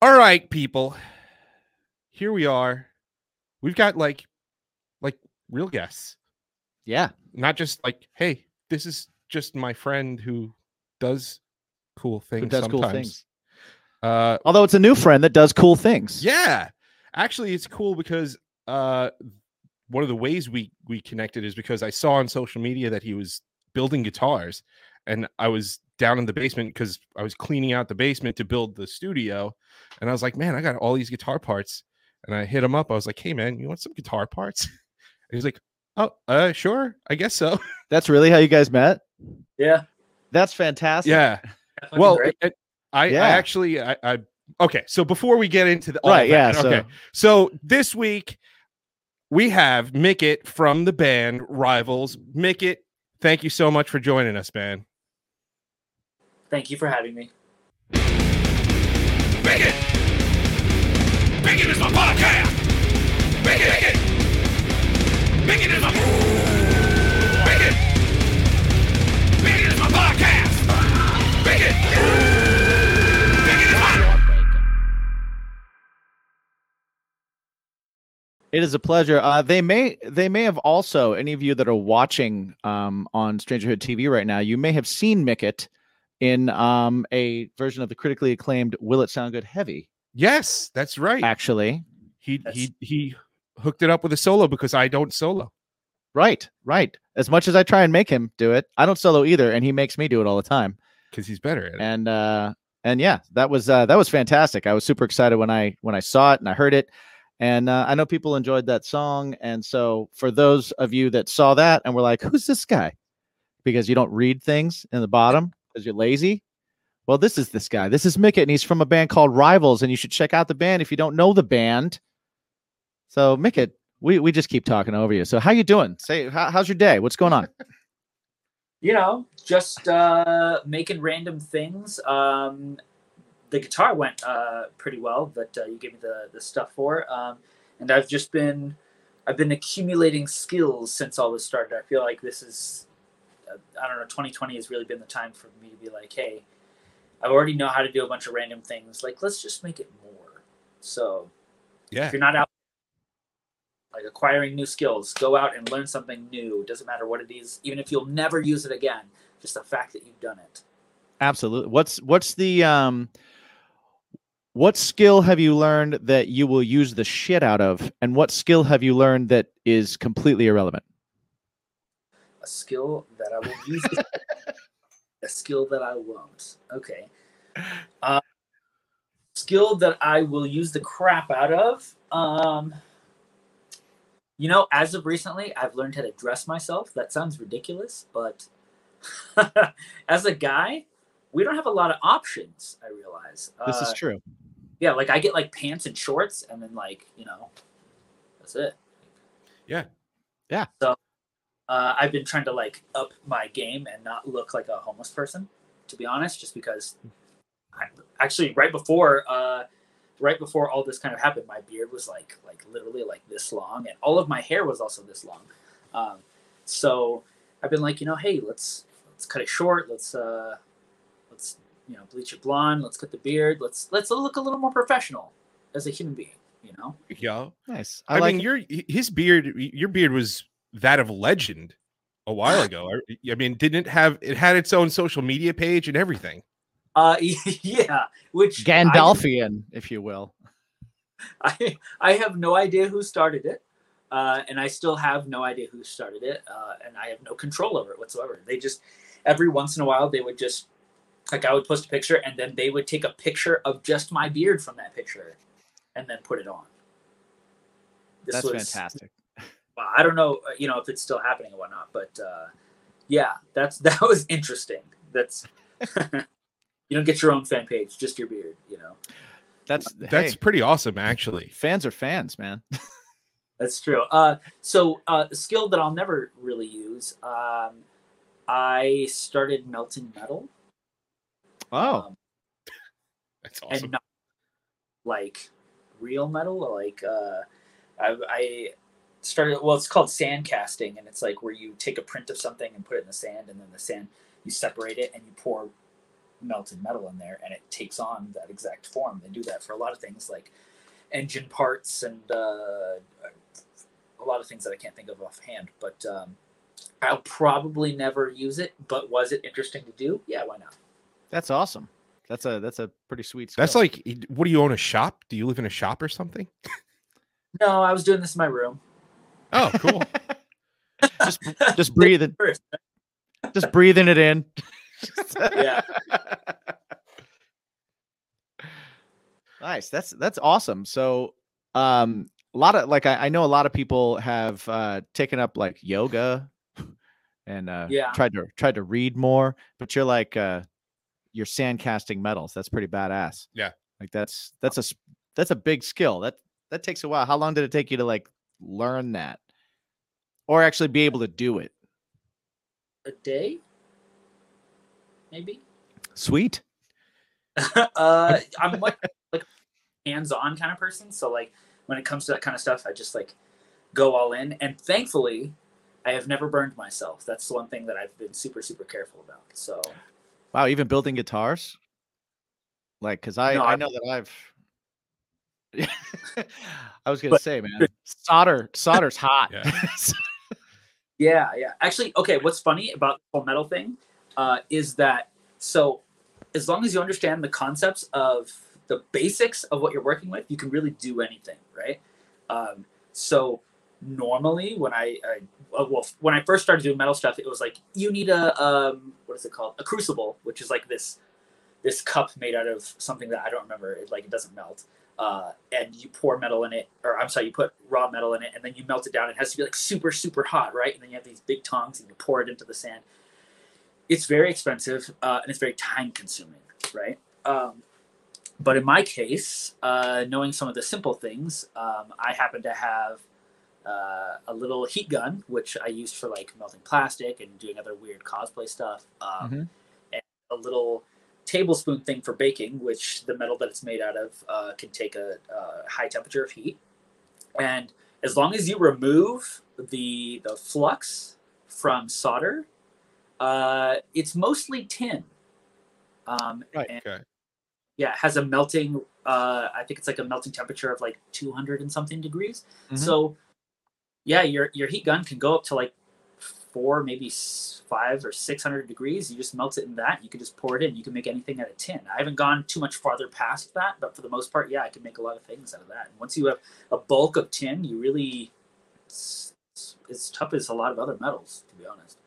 All right, people. Here we are. We've got like like real guests. Yeah. Not just like, hey, this is just my friend who does cool things. Who does sometimes. cool things. Uh Although it's a new friend that does cool things. yeah. Actually, it's cool because uh one of the ways we we connected is because I saw on social media that he was building guitars and I was down in the basement because I was cleaning out the basement to build the studio. And I was like, man, I got all these guitar parts. And I hit him up. I was like, hey man, you want some guitar parts? And he's like, Oh, uh sure, I guess so. That's really how you guys met? Yeah. That's fantastic. yeah. fucking Well, great. it- I, Yeah. I actually I, I okay. So before we get into the all Right, that, yeah, so- okay. So this week we have Mickett from the band Rivals. Mickett, thank you so much for joining us, man. Thank you for having me. Bigot! Bigot is my podcast! Bigot! Bigot! Bigot is my... Bigot! Bigot is my podcast! Bigot! Bigot is my... It is a pleasure. Uh, they may they may have also any of you that are watching um, on Strangerhood TV right now. You may have seen Mickett in um, a version of the critically acclaimed "Will It Sound Good" Heavy. Yes, that's right. Actually, He he he hooked it up with a solo because I don't solo. right, right. As much as I try and make him do it, I don't solo either, and he makes me do it all the time. Because he's better at it. And uh, and yeah, that was uh, that was fantastic. I was super excited when I when I saw it and I heard it. And uh, I know people enjoyed that song. And so, for those of you that saw that and were like, "Who's this guy?" because you don't read things in the bottom because you're lazy. Well, this is this guy. This is Mickett, and he's from a band called Rivals. And you should check out the band if you don't know the band. So, Mickett, we we just keep talking over you. So, how you doing? Say, how, how's your day? What's going on? You know, just uh, making random things. Um, the guitar went uh, pretty well that uh, you gave me the, the stuff for. Um, and I've just been, I've been accumulating skills since all this started. I feel like this is, I don't know, 2020 has really been the time for me to be like, hey, I already know how to do a bunch of random things. Like, let's just make it more. So yeah. if you're not out like acquiring new skills go out and learn something new doesn't matter what it is even if you'll never use it again just the fact that you've done it Absolutely. What's what's the um what skill have you learned that you will use the shit out of and what skill have you learned that is completely irrelevant? Skill that i will use a skill that i won't okay uh, skill that i will use the crap out of um you know as of recently i've learned how to dress myself that sounds ridiculous but as a guy we don't have a lot of options i realize This Uh, is true. yeah like i get like pants and shorts and then like you know that's it Yeah. Yeah. so uh, i've been trying to like up my game and not look like a homeless person to be honest just because I, actually right before uh right before all this kind of happened my beard was like like literally like this long and all of my hair was also this long um so i've been like you know hey let's let's cut it short let's uh let's you know bleach it blonde let's cut the beard let's let's look a little more professional as a human being you know Yeah. Nice. I, I, like mean, your his beard, your beard was that of legend a while ago. I, I mean, didn't it have it had its own social media page and everything? uh yeah which I- Gandalfian, if you will. I, I have no idea who started it, uh, and I still have no idea who started it, uh, and I have no control over it whatsoever. They just every once in a while they would just like I would post a picture, and then they would take a picture of just my beard from that picture, and then put it on. This That's was- fantastic. Well, I don't know, uh, you know, if it's still happening or whatnot, but uh, yeah, that's that was interesting. That's you don't get your own fan page, just your beard, you know. That's That's hey, pretty awesome, actually. fans are fans, man. That's true. Uh, so uh, a skill that I'll never really use. Um, I started melting metal. Oh, um, That's awesome. and not like real metal. Like uh, I, I started. Well, it's called sand casting, and it's like where you take a print of something and put it in the sand, and then the sand you separate it and you pour melted metal in there and it takes on that exact form. They do that for a lot of things like engine parts and uh, a lot of things that I can't think of offhand. But um, I'll probably never use it. But was it interesting to do? Yeah, why not? That's awesome. That's a that's a pretty sweet. That's like, what do you own a shop? Do you live in a shop or something? No, I was doing this in my room. Oh, cool. just just breathing, just breathing it in. Yeah. nice. That's that's awesome. So, um, a lot of like I, I know a lot of people have uh taken up like yoga, and uh, Yeah. tried to tried to read more. But you're like uh, you're sand casting metals. That's pretty badass. Yeah. Like that's that's a that's a big skill. That that takes a while. How long did it take you to like learn that, or actually be able to do it? a day, maybe. Sweet. uh, I'm much like hands-on kind of person. So like when it comes to that kind of stuff, I just like go all in. And thankfully, I have never burned myself. That's the one thing that I've been super super careful about. So Wow, even building guitars? Like, cause I No, I I- know that I've. I was gonna But- say, man, solder solder's hot. Yeah. yeah, yeah. Actually, okay. What's funny about the whole metal thing uh, is that so as long as you understand the concepts of the basics of what you're working with, you can really do anything, right? Um, so normally when I, I uh, well when I first started doing metal stuff, it was like you need a um, what is it called? A crucible, which is like this this cup made out of something that I don't remember. It, like it doesn't melt. Uh, and you pour metal in it, or I'm sorry, you put raw metal in it, and then you melt it down. It has to be like super, super hot, right? And then you have these big tongs, and you pour it into the sand. It's very expensive, uh, and it's very time consuming, right? Um, but in my case, uh, knowing some of the simple things, um, I happen to have uh, a little heat gun, which I used for like melting plastic and doing other weird cosplay stuff. Um, Mhm. And a little tablespoon thing for baking, which the metal that it's made out of uh, can take a, a high temperature of heat. And as long as you remove the the flux from solder, uh, it's mostly tin. Um, Right, and Okay. yeah, it has a melting. Uh, I think it's like a melting temperature of like 200 and something degrees. Mhm. So, yeah, your your heat gun can go up to like four, maybe five or 600 degrees. You just melt it in that. You can just pour it in. You can make anything out of tin. I haven't gone too much farther past that, but for the most part, yeah, I can make a lot of things out of that. And once you have a bulk of tin, you really it's, it's, it's tough as a lot of other metals, to be honest.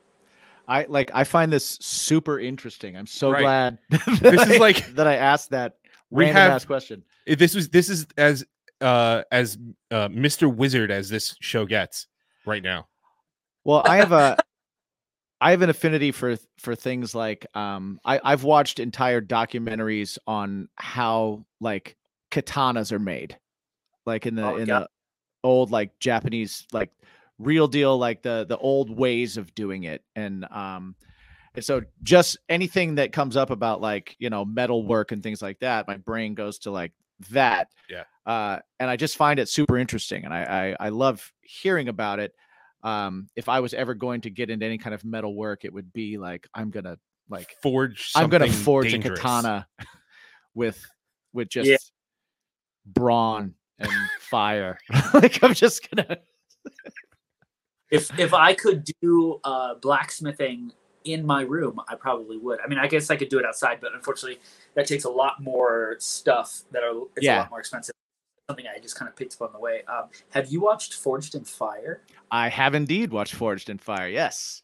I like I find this super interesting. I'm so Right. glad that This is like- that I asked that We random have- ass question. This was this is as uh as uh Mr. Wizard as this show gets right now. Well, I have a I have an affinity for for things like um I I've watched entire documentaries on how like katanas are made. Like in the Oh, in yeah. the old like Japanese like real deal like the the old ways of doing it and um and so just anything that comes up about like you know metal work and things like that my brain goes to like that Yeah. uh and i just find it super interesting and i i, I love hearing about it um if i was ever going to get into any kind of metal work it would be like i'm gonna like Forge. i'm gonna forge dangerous. a katana with with just Yeah. brawn and fire like i'm just gonna if if I could do uh, blacksmithing in my room, I probably would. I mean, I guess I could do it outside, but unfortunately, that takes a lot more stuff that are it's a Yeah. lot more expensive. Something I just kind of picked up on the way. Um, have you watched Forged in Fire? i have indeed watched forged in fire yes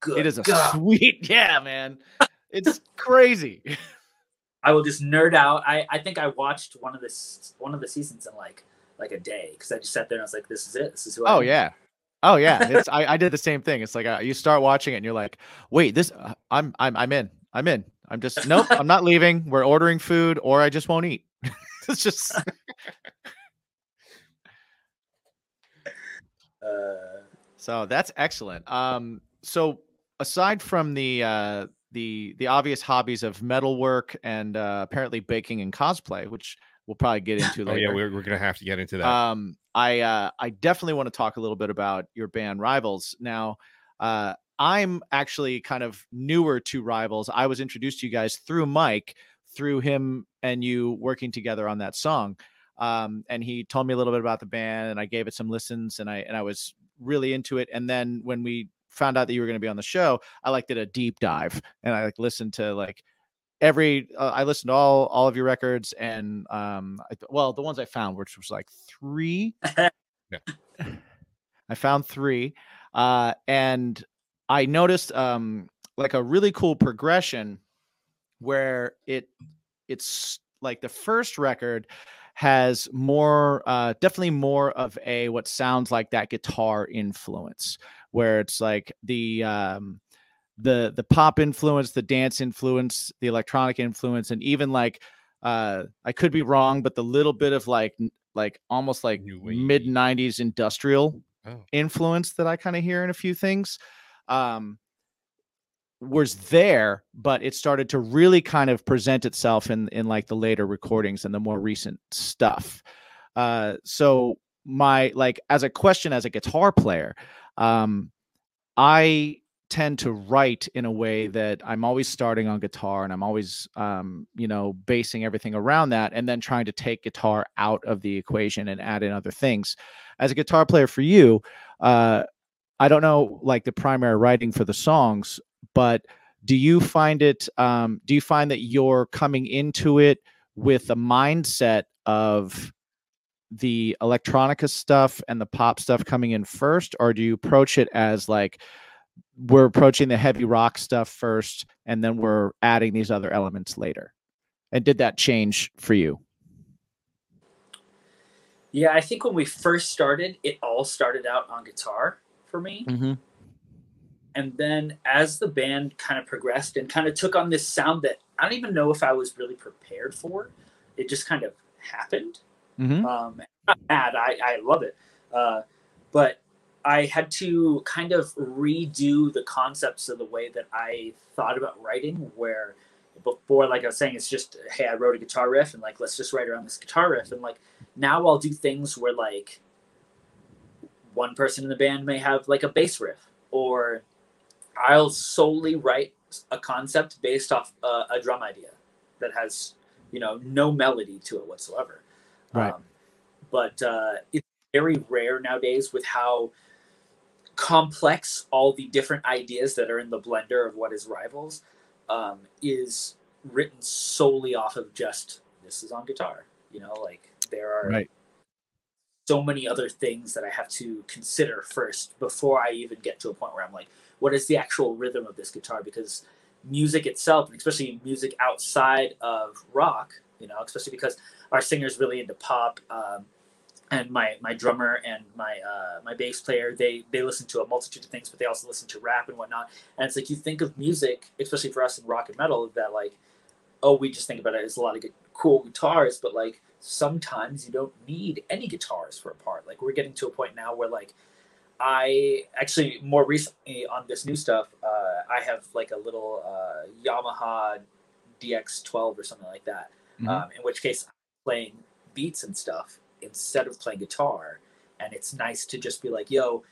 Good. it is a God. sweet yeah man it's crazy I will just nerd out. I, I think I watched one of this one of the seasons in like like a day because I just sat there and I was like, this is it. This is who I oh yeah oh yeah it's I, I did the same thing it's like uh, you start watching it and you're like wait this uh, i'm i'm i'm in i'm in i'm just nope i'm not leaving we're ordering food or i just won't eat it's just So that's excellent. Um, so aside from the uh, the the obvious hobbies of metalwork and uh, apparently baking and cosplay, which we'll probably get into Oh later. yeah, we're, we're gonna have to get into that. Um, I uh, I definitely want to talk a little bit about your band Rivals. Now, uh, I'm actually kind of newer to Rivals. I was introduced to you guys through Mike, through him and you working together on that song. Um, and he told me a little bit about the band, and I gave it some listens, and I and I was really into it. And then when we found out that you were going to be on the show, I like did a deep dive, and I like listened to like every uh, I listened to all all of your records, and um, I, well, the ones I found, which was like three. I found three, uh, and I noticed um, like a really cool progression where it it's like the first record has more uh definitely more of a what sounds like that guitar influence where it's like the um the the pop influence the dance influence the electronic influence and even like uh i could be wrong but the little bit of like like almost like mid 90s industrial Oh. influence that i kind of hear in a few things um was there but it started to really kind of present itself in in like the later recordings and the more recent stuff. Uh so my like as a question as a guitar player um i tend to write in a way that i'm always starting on guitar and i'm always um you know basing everything around that and then trying to take guitar out of the equation and add in other things. As a guitar player for you uh i don't know like the primary writing for the songs but do you find it um, do you find that you're coming into it with a mindset of the electronica stuff and the pop stuff coming in first or do you approach it as like we're approaching the heavy rock stuff first and then we're adding these other elements later and did that change for you Yeah, I think when we first started, it all started out on guitar for me. mm-hmm. And then as the band kind of progressed and kind of took on this sound that I don't even know if I was really prepared for, it just kind of happened. Mm-hmm. Um, not mad, I, I love it. Uh, but I had to kind of redo the concepts of the way that I thought about writing, where before, like I was saying, it's just, hey, I wrote a guitar riff and like, let's just write around this guitar riff. And like, now I'll do things where like one person in the band may have like a bass riff, or I'll solely write a concept based off uh, a drum idea that has, you know, no melody to it whatsoever. Right. Um, but uh, it's very rare nowadays with how complex all the different ideas that are in the blender of what is Rivals um, is written solely off of just this is on guitar. You know, like there are Right. so many other things that I have to consider first before I even get to a point where I'm like, what is the actual rhythm of this guitar? Because music itself, and especially music outside of rock, you know, especially because our singer's really into pop, um, and my my drummer and my uh, my bass player, they they listen to a multitude of things, but they also listen to rap and whatnot. And it's like you think of music, especially for us in rock and metal, that like, oh, we just think about it as a lot of good, cool guitars, but like sometimes you don't need any guitars for a part. Like we're getting to a point now where like I actually more recently on this new stuff, uh, I have like a little uh, Yamaha DX12 or something like that. Mhm. Um, in which case, I'm playing beats and stuff instead of playing guitar, and it's nice to just be like, yo.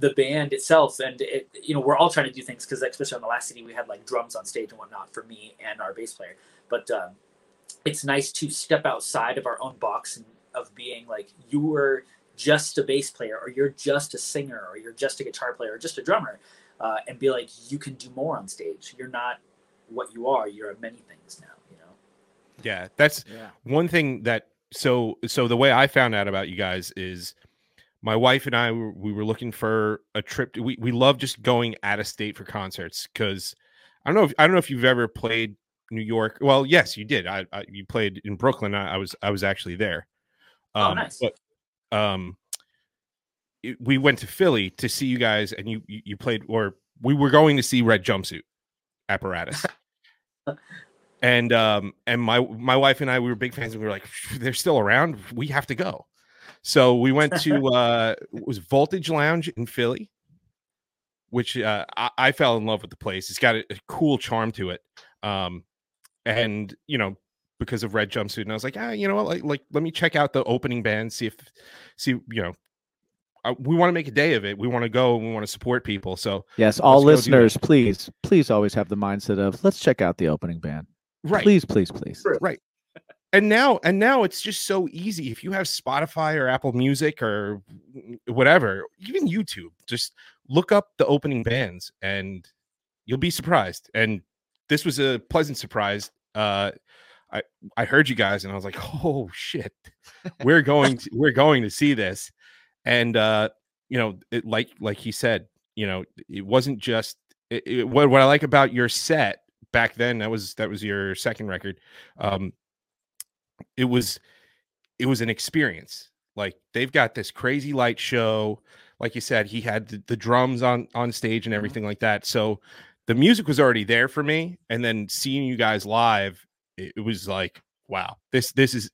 The band itself, and it, you know, we're all trying to do things because, especially on the last CD, we had like drums on stage and whatnot for me and our bass player. But um, it's nice to step outside of our own box and of being like you were just a bass player or you're just a singer or you're just a guitar player or just a drummer uh, and be like you can do more on stage you're not what you are you're many things now you know Yeah, that's yeah one thing that so so the way I found out about you guys is my wife and I we were looking for a trip. To, we we love just going out of state for concerts because I don't know if I don't know if you've ever played New York. Well, yes, you did. I, I you played in Brooklyn. I, I was I was actually there. Oh, Um, nice. But um, it- we went to Philly to see you guys, and you you, you played, or we were going to see Red Jumpsuit Apparatus. and um and my my wife and I we were big fans and we were like they're still around. We have to go. So we went to uh it was Voltage Lounge in Philly which uh I, I fell in love with the place. It's got a, a cool charm to it. Um and you know because of red jumpsuit and I was like ah you know what like, like let me check out the opening band see if see you know uh, we want to make a day of it. We want to go and we want to support people. So Yes, all Let's go do that. listeners, please, please always have the mindset of let's check out the opening band. right, Please, please, please. Right. And now and now it's just so easy. If you have Spotify or Apple Music or whatever, even YouTube, just look up the opening bands and you'll be surprised. And this was a pleasant surprise. Uh I I heard you guys and I was like, "Oh shit. We're going to, we're going to see this." And uh you know, it, like like he said, you know, it wasn't just it, it- what what I like about your set back then that was that was your second record. Um it was it was an experience. Like they've got this crazy light show. Like you said, he had the, the drums on on stage and everything like that. So the music was already there for me. And then seeing you guys live, it, it was like, wow, this this is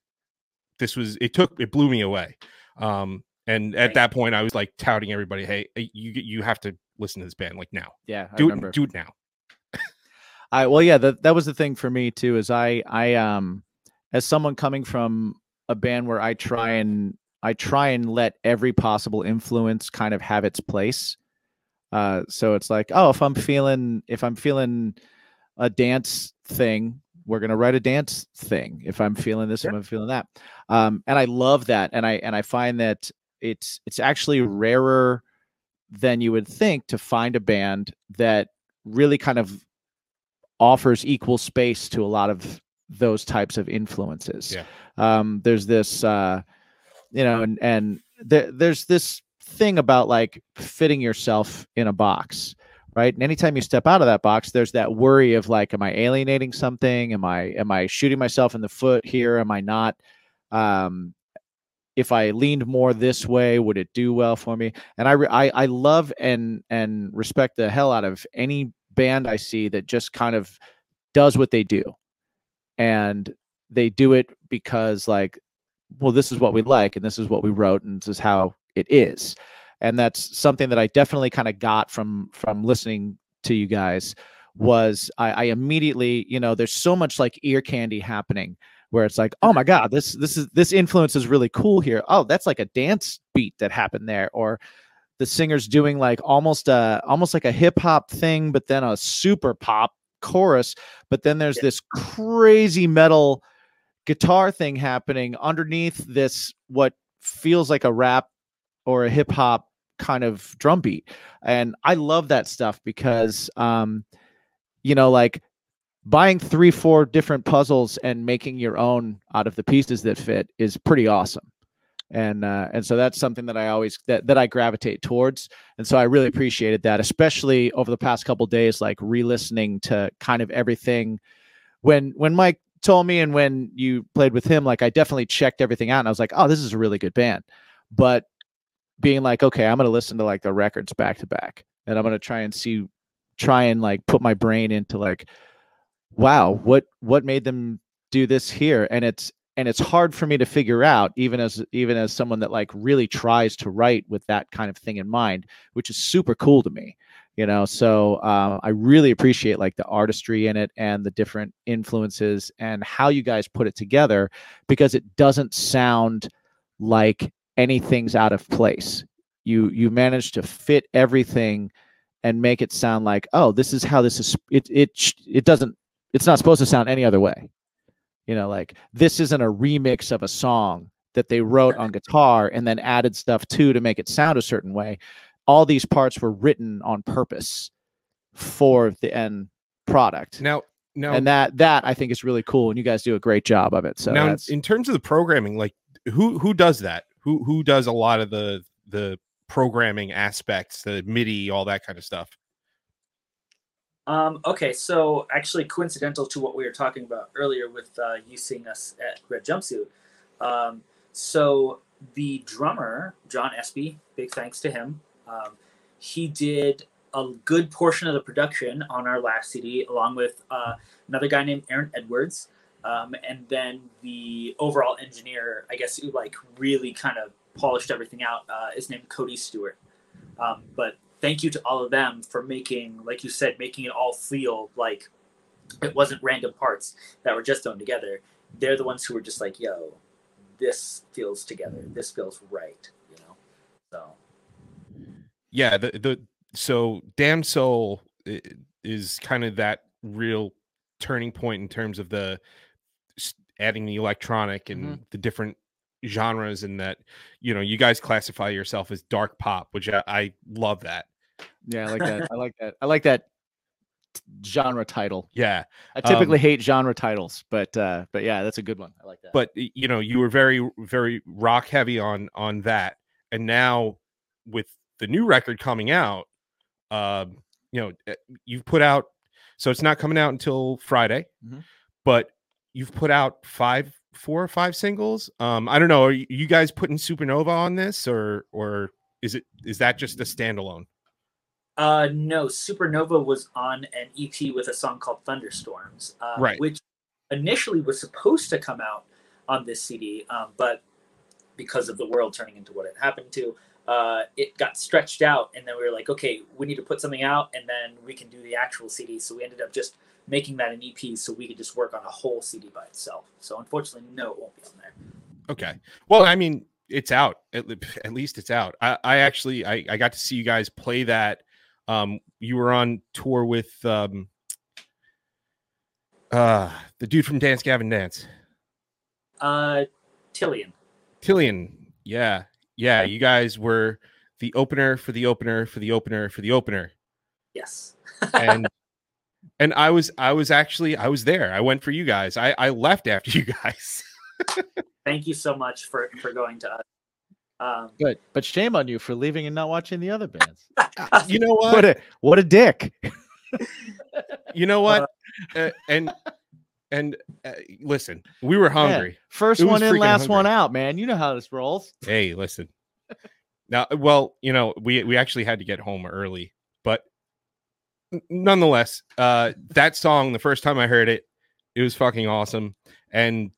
this was it took it blew me away. Um and at Thank that point I was like touting everybody, hey, you you have to listen to this band like now. Yeah, Do it do it now. I well, yeah, that that was the thing for me too. Is I I um as someone coming from a band where I try and I try and let every possible influence kind of have its place. Uh, so it's like, oh, if I'm feeling if I'm feeling a dance thing, we're gonna write a dance thing. If I'm feeling this, if I'm feeling that, um, and I love that, and I and I find that it's it's actually rarer than you would think to find a band that really kind of offers equal space to a lot of those types of influences. Yeah. Um, there's this, uh, you know, and and there, there's this thing about like fitting yourself in a box, right? And anytime you step out of that box, there's that worry of like, am I alienating something? Am I am I shooting myself in the foot here? Am I not? Um, if I leaned more this way, would it do well for me? And I, I, I love and and respect the hell out of any band I see that just kind of does what they do, and they do it because like, well, this is what we like, and this is what we wrote, and this is how it is, and that's something that I definitely kind of got from from listening to you guys. Was I, I immediately, you know, there's so much like ear candy happening where it's like, oh my god, this this is this influence is really cool here. Oh, that's like a dance beat that happened there, or the singer's doing like almost a almost like a hip hop thing, but then a super pop chorus. But then there's Yeah. this crazy metal guitar thing happening underneath this what feels like a rap or a hip hop kind of drum beat. And I love that stuff because um, you know, like buying three, four different puzzles and making your own out of the pieces that fit is pretty awesome. And uh, and so that's something that I always that that I gravitate towards. And so I really appreciated that, especially over the past couple days, like re-listening to kind of everything. When when Mike told me and when you played with him, like I definitely checked everything out and I was like, oh, this is a really good band. But being like, okay, I'm gonna listen to like the records back to back and I'm gonna try and see try and like put my brain into like wow what what made them do this here? And it's and it's hard for me to figure out even as even as someone that like really tries to write with that kind of thing in mind which is super cool to me you know? So uh, i really appreciate like the artistry in it and the different influences and how you guys put it together because it doesn't sound like anything's out of place. You you manage to fit everything and make it sound like oh this is how this is it it it doesn't it's not supposed to sound any other way. You know like this isn't a remix of a song that they wrote on guitar and then added stuff to to make it sound a certain way. All these parts were written on purpose for the end product. Now now and that that i think is really cool and you guys do a great job of it so now in terms of the programming like who who does that who who does a lot of the the programming aspects the midi all that kind of stuff Um, okay, so actually coincidental to what we were talking about earlier with uh, you seeing us at Red Jumpsuit. Um, so the drummer, John Espy, big thanks to him. Um, he did a good portion of the production on our last CD, along with uh, another guy named Aaron Edwards. Um, and then the overall engineer, I guess, who like really kind of polished everything out, uh, is named Cody Stewart. Um, but thank you to all of them for making, like you said, making it all feel like it wasn't random parts that were just thrown together. They're the ones who were just like, "Yo, this feels together. This feels right," you know. So yeah, the the so Damn Soul is kind of that real turning point in terms of the adding the electronic and Mhm. the different genres and that you know you guys classify yourself as dark pop which i, I love that Yeah, I like that. I like that. I like that t- genre title. yeah I Um, typically hate genre titles, but uh but yeah, that's a good one. I like that. but you know you were very very rock heavy on on that and now with the new record coming out um you know eh, you've put out so it's not coming out until friday Mhm. but you've put out five four or five singles um i don't know are you guys putting supernova on this or or is it is that just a standalone Uh, no, Supernova was on an EP with a song called Thunderstorms, uh, Right. which initially was supposed to come out on this CD, um, but because of the world turning into what it happened to, uh, it got stretched out, and then we were like, okay, we need to put something out, and then we can do the actual CD. So we ended up just making that an EP, so we could just work on a whole CD by itself. So unfortunately, no, it won't be on there. okay well i mean it's out at, at least it's out i i actually I, I got to see you guys play that um you were on tour with um uh the dude from dance gavin dance Uh, Tilian. killian yeah yeah you guys were the opener for the opener for the opener for the opener Yes. and and i was i was actually i was there i went for you guys i i left after you guys Thank you so much for for going to us. Um, Good. But shame on you for leaving and not watching the other bands. you know what What a what a dick. you know what uh, and and uh, listen we were hungry First It one in, freaking last one out, man. You know how this rolls. hey listen now well you know we we actually had to get home early but n- nonetheless uh that song the first time i heard it it was fucking awesome. And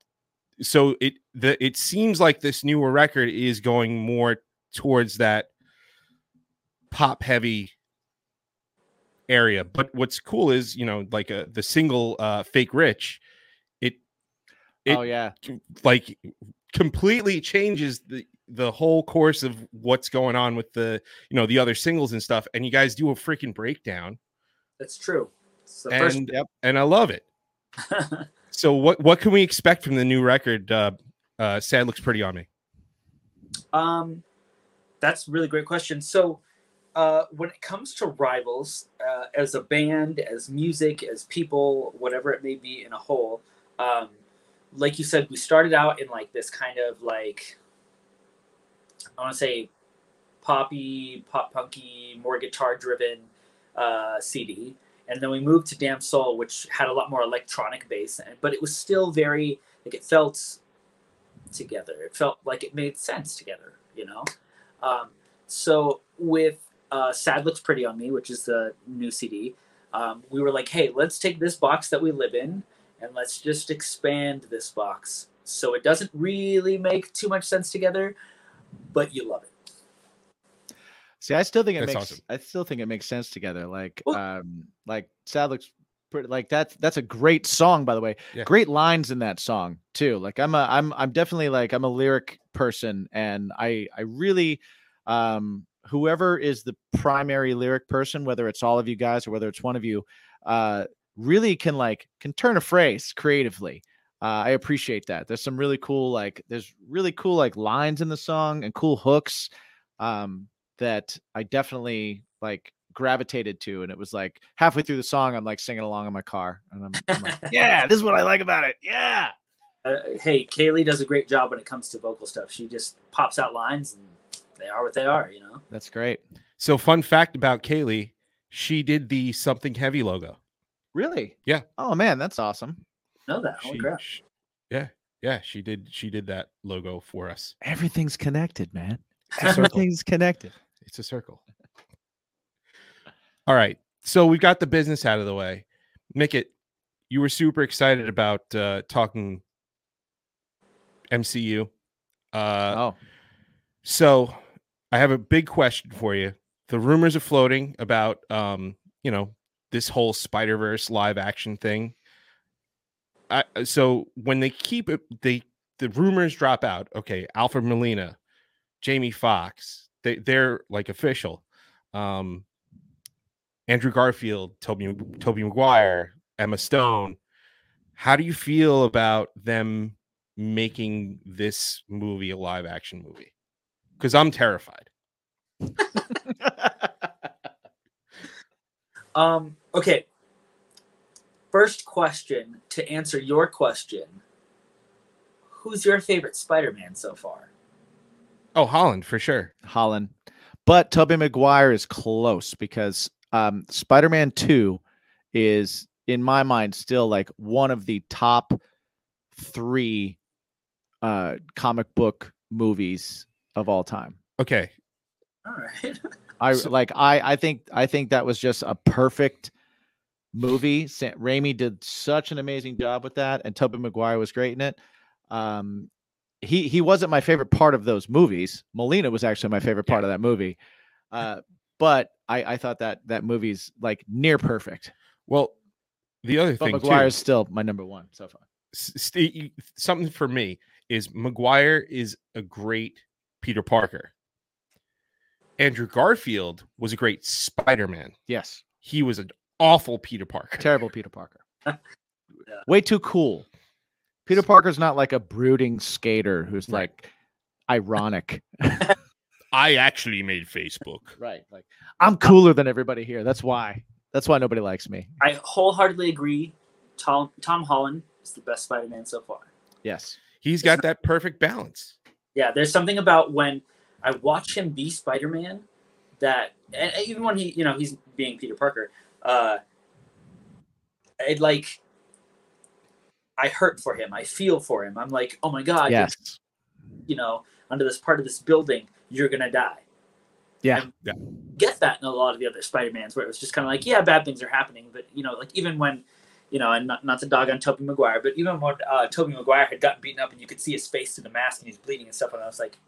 so it the it seems like this newer record is going more towards that pop heavy area. But what's cool is you know like uh, the single uh fake rich it It- oh yeah. like completely changes the the whole course of what's going on with the you know the other singles and stuff. And you guys do a freaking breakdown That's true. The first and Yep. and i love it so what what can we expect from the new record uh uh sad looks pretty on me Um, that's a really great question. So, uh, when it comes to rivals, uh, as a band, as music, as people, whatever it may be in a whole, um, like you said, we started out in like this kind of like, I want to say, poppy, pop punky, more guitar driven uh, CD. And then we moved to Damn Soul, which had a lot more electronic bass, in it, but it was still very like it felt together. It felt like it made sense together, you know. Um, so with uh, "Sad Looks Pretty on Me," which is the new CD, um, we were like, "Hey, let's take this box that we live in and let's just expand this box so it doesn't really make too much sense together, but you love it." See, I still think it That's makes awesome. I still think it makes sense together. Like Well- um like Sad looks pretty like that's that's a great song by the way. Yeah. Great lines in that song too. Like I'm a I'm I'm definitely like I'm a lyric person and I I really um whoever is the primary lyric person whether it's all of you guys or whether it's one of you uh really can like can turn a phrase creatively. Uh, I appreciate that. There's some really cool like there's really cool like lines in the song and cool hooks. Um that I definitely like gravitated to. And it was like halfway through the song, I'm like singing along in my car. And I'm, I'm like, yeah, this is what I like about it. Yeah. Uh, hey, Kaylee does a great job when it comes to vocal stuff. She just pops out lines, and they are what they are, you know. That's great. so fun fact about kaylee she did the something heavy logo Really? Yeah. Oh man, that's awesome. Know that? Holy She- crap! sh- yeah yeah she did she did that logo for us Everything's connected, man. It's a circle. Everything's connected. It's a circle. All right. So we've got the business out of the way. Mickett, you were super excited about uh, talking MCU. Uh, oh, so I have a big question for you. The rumors are floating about, um, you know, this whole Spider Verse live action thing. I, so when they keep it, they the rumors drop out. Okay, Alfred Molina, Jamie Foxx, they they're like official. um, Andrew Garfield, Tobey Tobey Maguire, Emma Stone. How do you feel about them making this movie a live action movie? Because I'm terrified. Um, okay. First question to answer your question Who's your favorite Spider Man so far? Oh, Holland for sure. Holland. But Tobey Maguire is close because um, Spider-Man 2 is in my mind still like one of the top 3 uh comic book movies of all time. Okay, All right. I So- like I I think I think that was just a perfect movie. Sa- Raimi did such an amazing job with that, and Tobey Maguire was great in it. Um, he he wasn't my favorite part of those movies. Molina was actually my favorite part of that movie. Uh, but I I thought that that movie's like near perfect. well, the other But thing Maguire too, is still my number one so far. s- st- something for me is Maguire is a great Peter Parker. Andrew Garfield was a great Spider-Man. Yes, He was an awful Peter Parker. terrible Peter Parker. Yeah. Way too cool. Peter Parker's not like a brooding skater who's Right. like ironic. I actually made Facebook. Right. Like I'm cooler than everybody here. That's why. That's why nobody likes me. I wholeheartedly agree. Tom, Tom Holland is the best Spider Man so far. Yes. He's got that perfect balance. Yeah, there's something about when I watch him be Spider Man that, and even when he, you know, he's being Peter Parker, uh, it like, I hurt for him. I feel for him. I'm like, oh my god, you're, yes. you know, under this part of this building, you're gonna die. Yeah. Yeah. Get that in a lot of the other Spider Mans, where it was just kind of like, yeah, bad things are happening, but you know, like even when, you know, and not, not to dog on Tobey Maguire, but even when uh, Tobey Maguire had gotten beaten up and you could see his face through the mask and he's bleeding and stuff, and I was like,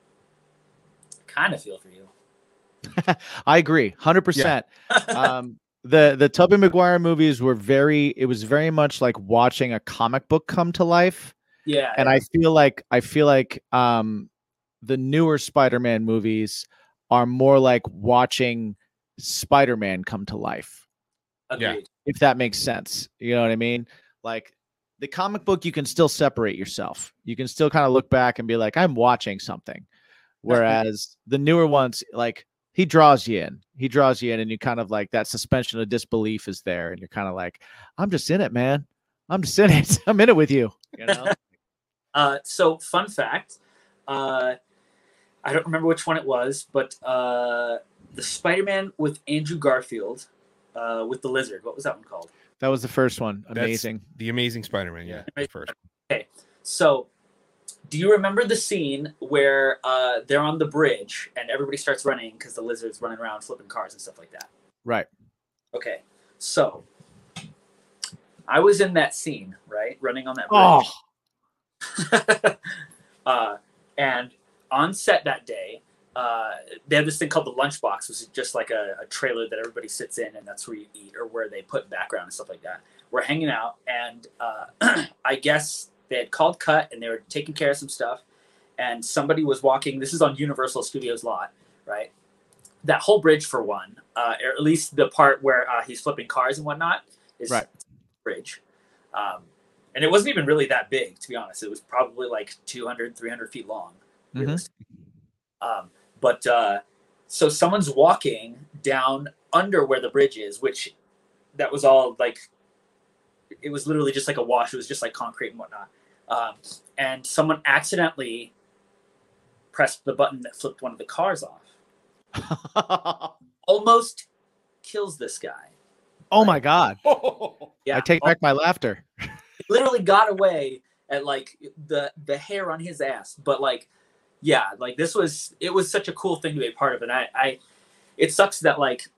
kind of feel for you. I agree. 100%. um the the Tobey Maguire movies were very it was very much like watching a comic book come to life. Yeah, And I feel like I feel like um the newer Spider-Man movies are more like watching Spider-Man come to life. agreed. yeah. if that makes sense. You know what I mean? Like the comic book, you can still separate yourself. You can still kind of look back and be like, I'm watching something. Whereas the newer ones, like he draws you in, he draws you in, and you kind of like that suspension of disbelief is there, and you're kind of like, I'm just in it, man. I'm just in it. I'm in it with you. You know? Uh, so, fun fact uh, I don't remember which one it was, but uh, the Spider Man with Andrew Garfield uh, with the lizard, what was that one called? that was the first one. That's Amazing. The Amazing Spider-Man. Yeah, Yeah. first. So, do you remember the scene where uh, they're on the bridge and everybody starts running because the lizard's running around flipping cars and stuff like that? Right. Okay, so I was in that scene, right, running on that Oh, bridge. uh, and on set that day, uh, they have this thing called the lunchbox, which is just like a, a trailer that everybody sits in, and that's where you eat or where they put background and stuff like that. We're hanging out, and uh, I guess they had called cut and they were taking care of some stuff, and somebody was walking. This is on Universal Studios lot, right? That whole bridge, for one, uh, or at least the part where uh, he's flipping cars and whatnot, is Right. bridge. Um, and it wasn't even really that big, to be honest. It was probably like 200, 300 feet long. Mhm. Um, but uh, so someone's walking down under where the bridge is, which that was all like, it was literally just like a wash. It was just like concrete and whatnot. Um, and someone accidentally pressed the button that flipped one of the cars off. Almost kills this guy. oh my God. Yeah, I take back my laughter. literally got away at like the the hair on his ass but like yeah like this was it was such a cool thing to be a part of and i i it sucks that like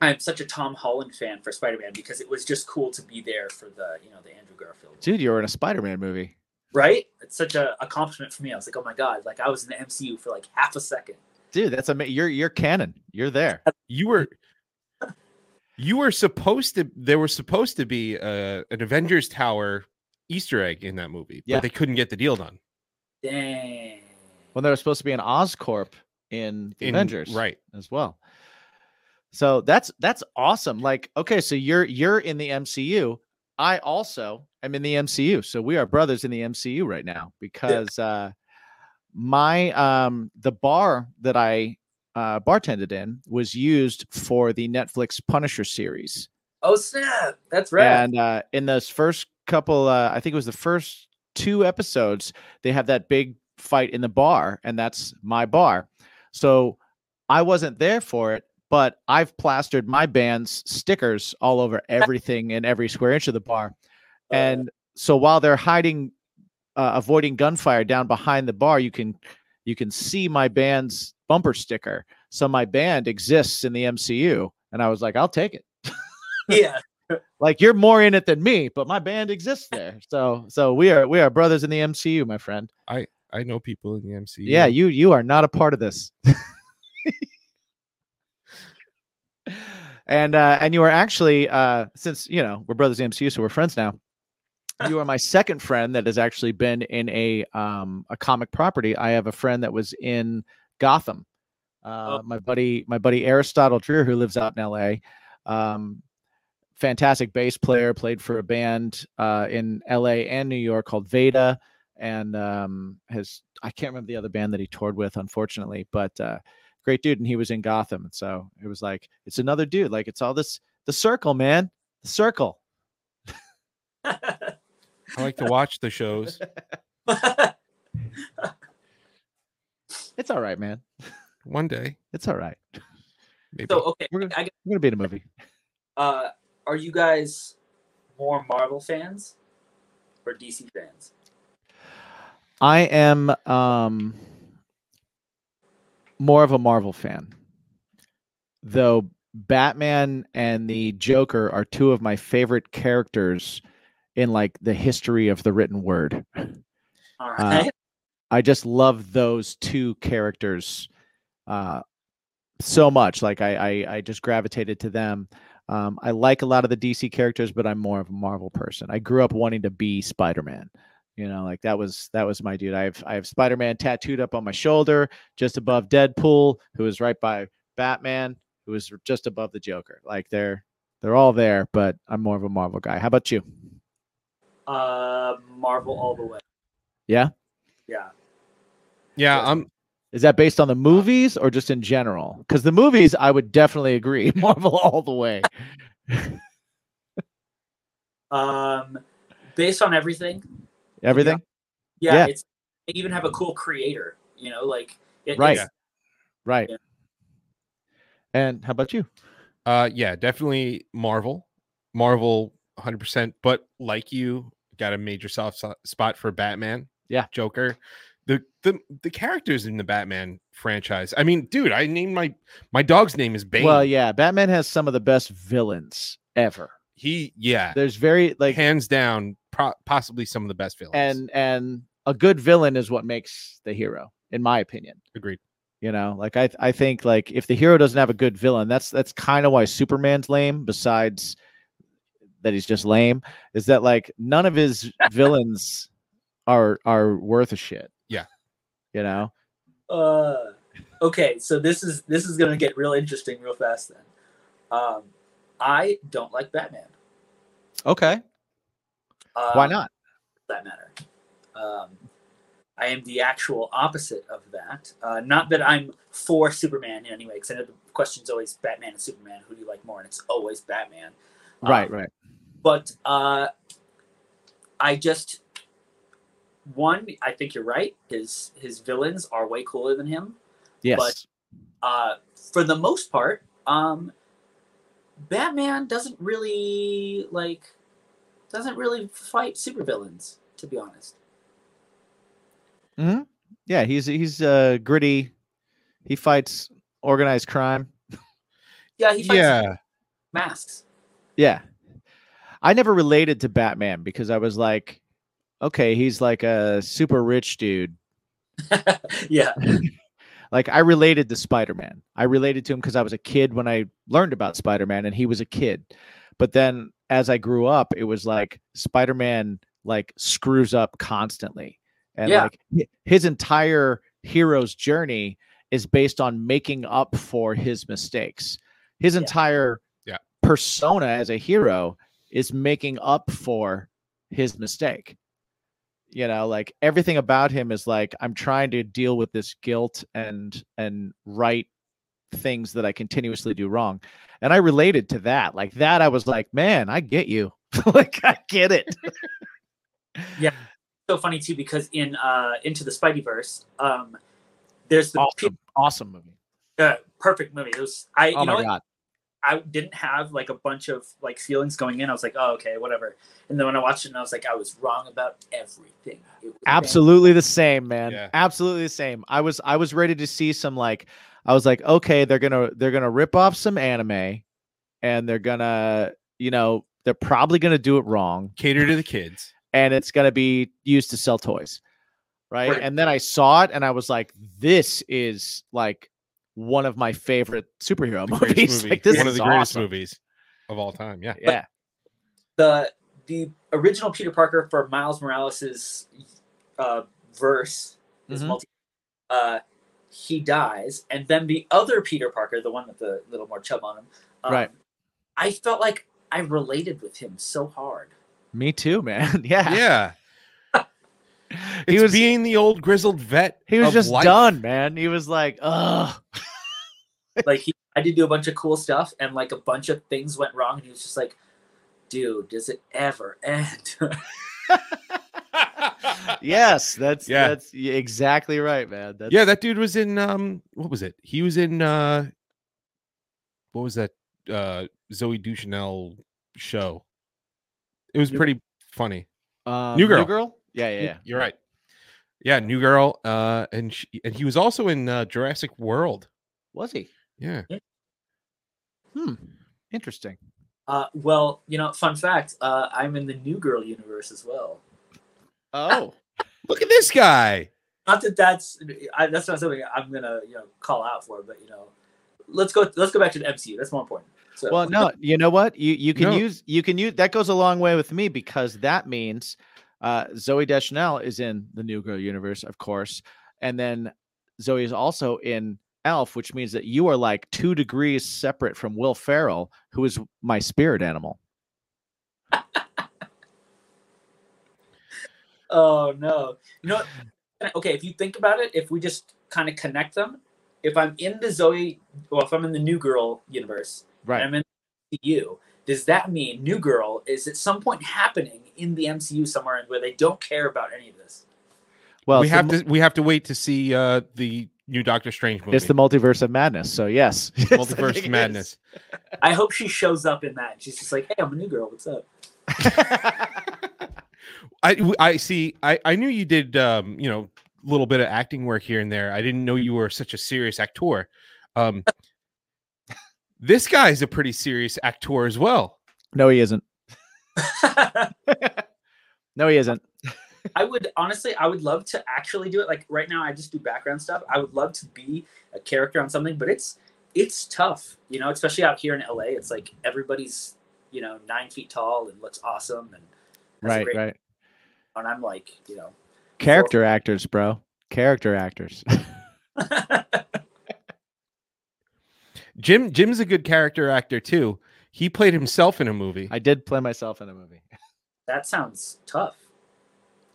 i'm such a tom holland fan for spider-man because it was just cool to be there for the you know the andrew garfield Dude, you were in a Spider-Man movie. Right it's such a accomplishment for me i was like oh my god like i was in the mcu for like half a second Dude, that's amazing. You're you're canon. You're there. You were. You were supposed to. There was supposed to be uh, an Avengers Tower Easter egg in that movie, Yeah. but they couldn't get the deal done. dang When there was supposed to be an Oscorp in the In- Avengers. right? as well. So that's that's awesome. Like, okay, so you're you're in the MCU. I also am in the MCU. So we are brothers in the MCU right now because uh my um the bar that I uh bartended in was used for the Netflix Punisher series. Oh snap! That's right. And uh in those first couple uh I think it was the first two episodes, they have that big fight in the bar, and that's my bar. So I wasn't there for it, but I've plastered my band's stickers all over everything in every square inch of the bar. Uh, And so while they're hiding, uh, avoiding gunfire down behind the bar, you can you can see my band's bumper sticker. So my band exists in the MCU, and I was like, I'll take it. yeah, Like you're more in it than me, but my band exists there. So so we are we are brothers in the MCU, my friend. I know people in the MCU. Yeah, you you are not a part of this. and uh and you are actually uh since you know we're brothers in the MCU, so we're friends now. You are my second friend that has actually been in a um a comic property. I have a friend that was in Gotham. Uh Oh. my buddy my buddy Aristotle Dreer who lives out in LA. Um fantastic bass player, played for a band uh in LA and New York called Veda and um has I can't remember the other band that he toured with, unfortunately, but uh great dude. And he was in Gotham. And so it was like, it's another dude. Like it's all this the circle, man. The circle. I like to watch the shows. It's all right, man. One day, It's all right. maybe. so okay, We're gonna- I, guess, We're gonna be in a movie. uh, are you guys more Marvel fans or DC fans? I am um more of a Marvel fan. Though Batman and the Joker are two of my favorite characters in like the history of the written word. All right. I just love those two characters uh, so much. Like I, I, I just gravitated to them. Um, I like a lot of the DC characters, but I'm more of a Marvel person. I grew up wanting to be Spider-Man. You know, like that was that was my dude. I have I have Spider-Man tattooed up on my shoulder, just above Deadpool, who is right by Batman, who is just above the Joker. Like they're they're all there, but I'm more of a Marvel guy. How about you? Uh, Marvel all the way. Yeah? Yeah. yeah, I'm. Is that based on the movies or just in general? Because the movies, I would definitely agree. Marvel all the way. Um, based on everything. Everything. Yeah, Yeah. it's they even have a cool creator. You know, like it, Right. it's- Right. Yeah. And how about you? Uh, yeah, definitely Marvel. Marvel, 100. percent But like you, got a major soft spot for Batman. Yeah. Joker. The the the characters in the Batman franchise. I mean, dude, I named my my dog's name is Bane. Well, yeah, Batman has some of the best villains ever. he yeah, There's very like hands down, pro- possibly some of the best villains. and and a good villain is what makes the hero, in my opinion. agreed. You know, like I I think like if the hero doesn't have a good villain, that's that's kind of why Superman's lame. Besides that he's just lame, is that like none of his villains are are worth a shit. Yeah. You know. Uh, okay, so this is this is gonna get real interesting real fast then. Um, I don't like Batman. Okay. Uh, Why not? That matter. Um, I am the actual opposite of that. Uh, not that I'm for Superman in any way, because I know the question's always Batman and Superman. Who do you like more? And it's always Batman. Right. Um, Right. But uh, I just one. I think you're right. His his villains are way cooler than him. Yes. But uh, for the most part, um, Batman doesn't really like doesn't really fight supervillains, to be honest. hmm Yeah, he's he's uh gritty. He fights organized crime. Yeah, he fights Yeah, masks. Yeah. I never related to Batman because I was like, okay, he's like a super rich dude. yeah, Like I related to Spider-Man. I related to him because I was a kid when I learned about Spider-Man and he was a kid. But then as I grew up, it was like Spider-Man like screws up constantly. And Yeah. like his entire hero's journey is based on making up for his mistakes. his Yeah. entire Yeah. persona as a hero is making up for his mistake. You know, like everything about him is like I'm trying to deal with this guilt and and right things that I continuously do wrong. And I related to that. Like that I was like, "Man, I get you." like I get it. Yeah. So funny too because in uh into the Spider-Verse, um, there's the awesome. Awesome movie. uh, perfect movie. It was I Oh you know my god. I didn't have like a bunch of like feelings going in. I was like, oh okay, whatever. And then when I watched it, and I was like, I was wrong about everything. It was absolutely the same man Yeah. absolutely the same i was i was ready to see some like i was like okay they're gonna they're gonna rip off some anime and they're gonna you know they're probably gonna do it wrong Cater to the kids. and it's gonna be used to sell toys right Right. and then i saw it and i was like this is like one of my favorite superhero movies movie. like this One is of the greatest awesome. movies of all time. Yeah. yeah the the original Peter Parker for Miles Morales's uh, verse, his Mhm. multi, uh, he dies, and then the other Peter Parker, the one with the little more chub on him, um, Right. I felt like I related with him so hard. me too man yeah Yeah. he It's was being the old grizzled vet. he was of just life. done man he was like ugh Like he, I did do a bunch of cool stuff, and like a bunch of things went wrong, and he was just like, "Dude, does it ever end?" yes, that's Yeah. that's exactly right, man. That's, yeah, that dude was in um what was it? He was in uh what was that uh Zoe Deschanel show? It was pretty funny. um, New Girl. Yeah, yeah, yeah. You're right. Yeah, New Girl uh and she, and he was also in uh, Jurassic World. Was he? Yeah. Hmm. Interesting. uh, well, you know, fun fact: uh, I'm in the New Girl universe as well. Oh, Look at this guy. not that that's I, that's not something I'm gonna you know call out for, but you know, let's go let's go back to the MCU. That's more important. So, well, no. You know what? You you can No. use you can use that goes a long way with me because that means uh, Zoe Deschanel is in the New Girl universe, of course, and then Zoe is also in Elf, which means that you are like two degrees separate from Will Ferrell, who is my spirit animal. Oh no, you know, okay. If you think about it, if we just kind of connect them, if I'm in the Zoe, well, if I'm in the New Girl universe, Right. I'm in the MCU, does that mean New Girl is at some point happening in the MCU somewhere where they don't care about any of this? Well, we it's the have mu- to we have to wait to see uh the new Doctor Strange movie. It's the multiverse of madness. So yes, Yes, I think multiverse it madness. I hope she shows up in that. She's just like, "Hey, I'm a New Girl. What's up?" I I w- I see. I I knew you did um you know a little bit of acting work here and there. I didn't know you were such a serious actor. Um, this guy's a pretty serious actor as well. no, he isn't. No, he isn't. I would honestly, I would love to actually do it. Like right now, I just do background stuff. I would love to be a character on something, but it's it's tough, you know, especially out here in LA. It's like everybody's you know nine feet tall and looks awesome, and Right, great- right. And I'm like, you know, Character actors, bro. Character actors. Jim Jim's a good character actor too. He played himself in a movie. I did play myself in a movie. that sounds tough.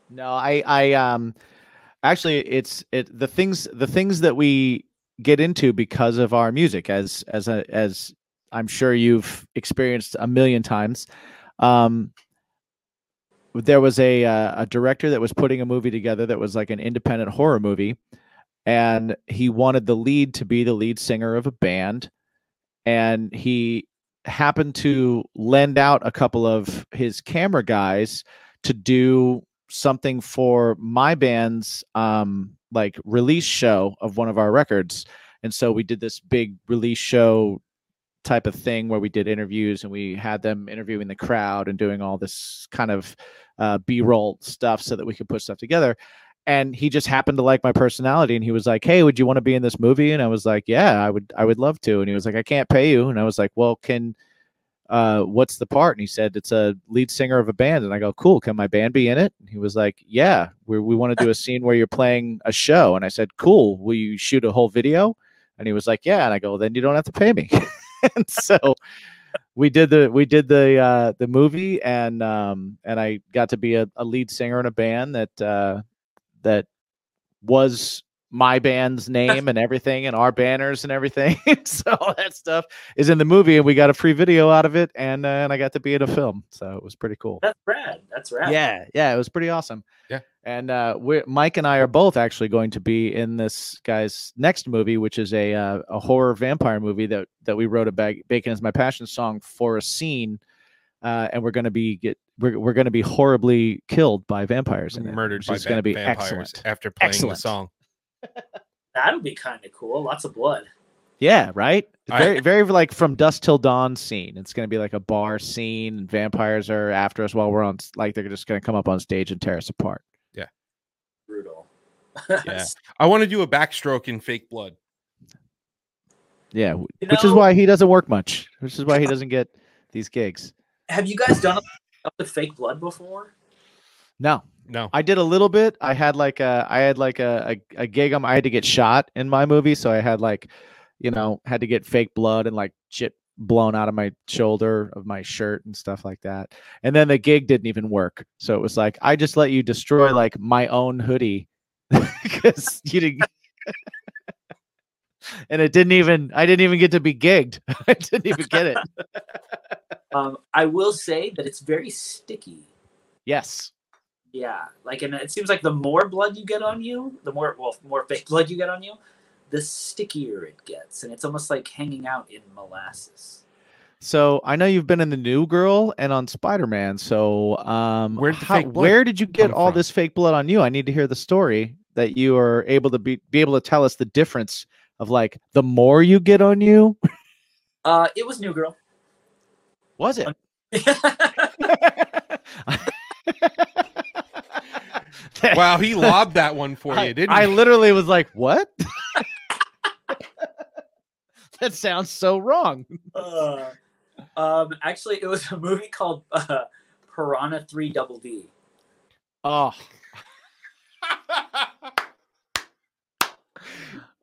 No, I, I, um, actually, it's it the things the things that we get into because of our music, as as a as I'm sure you've experienced a million times. Um, there was a uh, a director that was putting a movie together that was like an independent horror movie, and he wanted the lead to be the lead singer of a band, and he happened to lend out a couple of his camera guys to do something for my band's um like release show of one of our records. And so we did this big release show type of thing where we did interviews and we had them interviewing the crowd and doing all this kind of uh, b-roll stuff so that we could put stuff together and he just happened to like my personality and he was like hey would you want to be in this movie and i was like yeah i would i would love to and he was like i can't pay you and i was like well can uh, what's the part? And he said, it's a lead singer of a band. And I go, cool. Can my band be in it? And he was like, yeah, we we want to do a scene where you're playing a show. And I said, cool. Will you shoot a whole video? And he was like, yeah. And I go, then you don't have to pay me. and so we did the we did the uh the movie and um and I got to be a, a lead singer in a band that uh that was my band's name and everything and our banners and everything. so all that stuff is in the movie and we got a free video out of it and uh, and I got to be in a film. So it was pretty cool. That's rad. That's rad. Yeah, yeah, it was pretty awesome. Yeah. And uh, we Mike and I are both actually going to be in this guy's next movie, which is a uh, a horror vampire movie that that we wrote a bag bacon is my passion song for a scene, uh, and we're going to be get we're we're going to be horribly killed by vampires in it, Murdered which by is going to va- be vampires excellent. after playing Excellent. the song. That'll be kind of cool. Lots of blood. Yeah, right. I- Very, very like from dusk till dawn scene. It's going to be like a bar scene, and vampires are after us while we're on. Like they're just going to come up on stage and tear us apart. Yeah, brutal. Yeah. I want to do a backstroke in fake blood. Yeah, You which is why he doesn't work much. Which is why he doesn't get these gigs. Have you guys done up with fake blood before? No, No. I did a little bit. I had like a, I had like a, a, a gig. On, I had to get shot in my movie, so I had like, you know, had to get fake blood and like shit blown out of my shoulder of my shirt and stuff like that. And then the gig didn't even work, so it was like I just let you destroy like my own hoodie because you didn't. and it didn't even. I didn't even get to be gigged. I didn't even get it. Um, I will say that it's very sticky. yes. Yeah, like, and it seems like the more blood you get on you, the more well, more fake blood you get on you, the stickier it gets, and it's almost like hanging out in molasses. So I know you've been in the New Girl and on Spider Man. So um, Where'd how- where did you get all from? this fake blood on you? I need to hear the story that you are able to be be able to tell us the difference of like the more you get on you. Uh, it was New Girl. Was it? Wow, he lobbed that one for I, you, didn't I he? literally was like, "What?" that sounds so wrong. uh, um, actually, it was a movie called uh, Piranha Three Double D. Oh,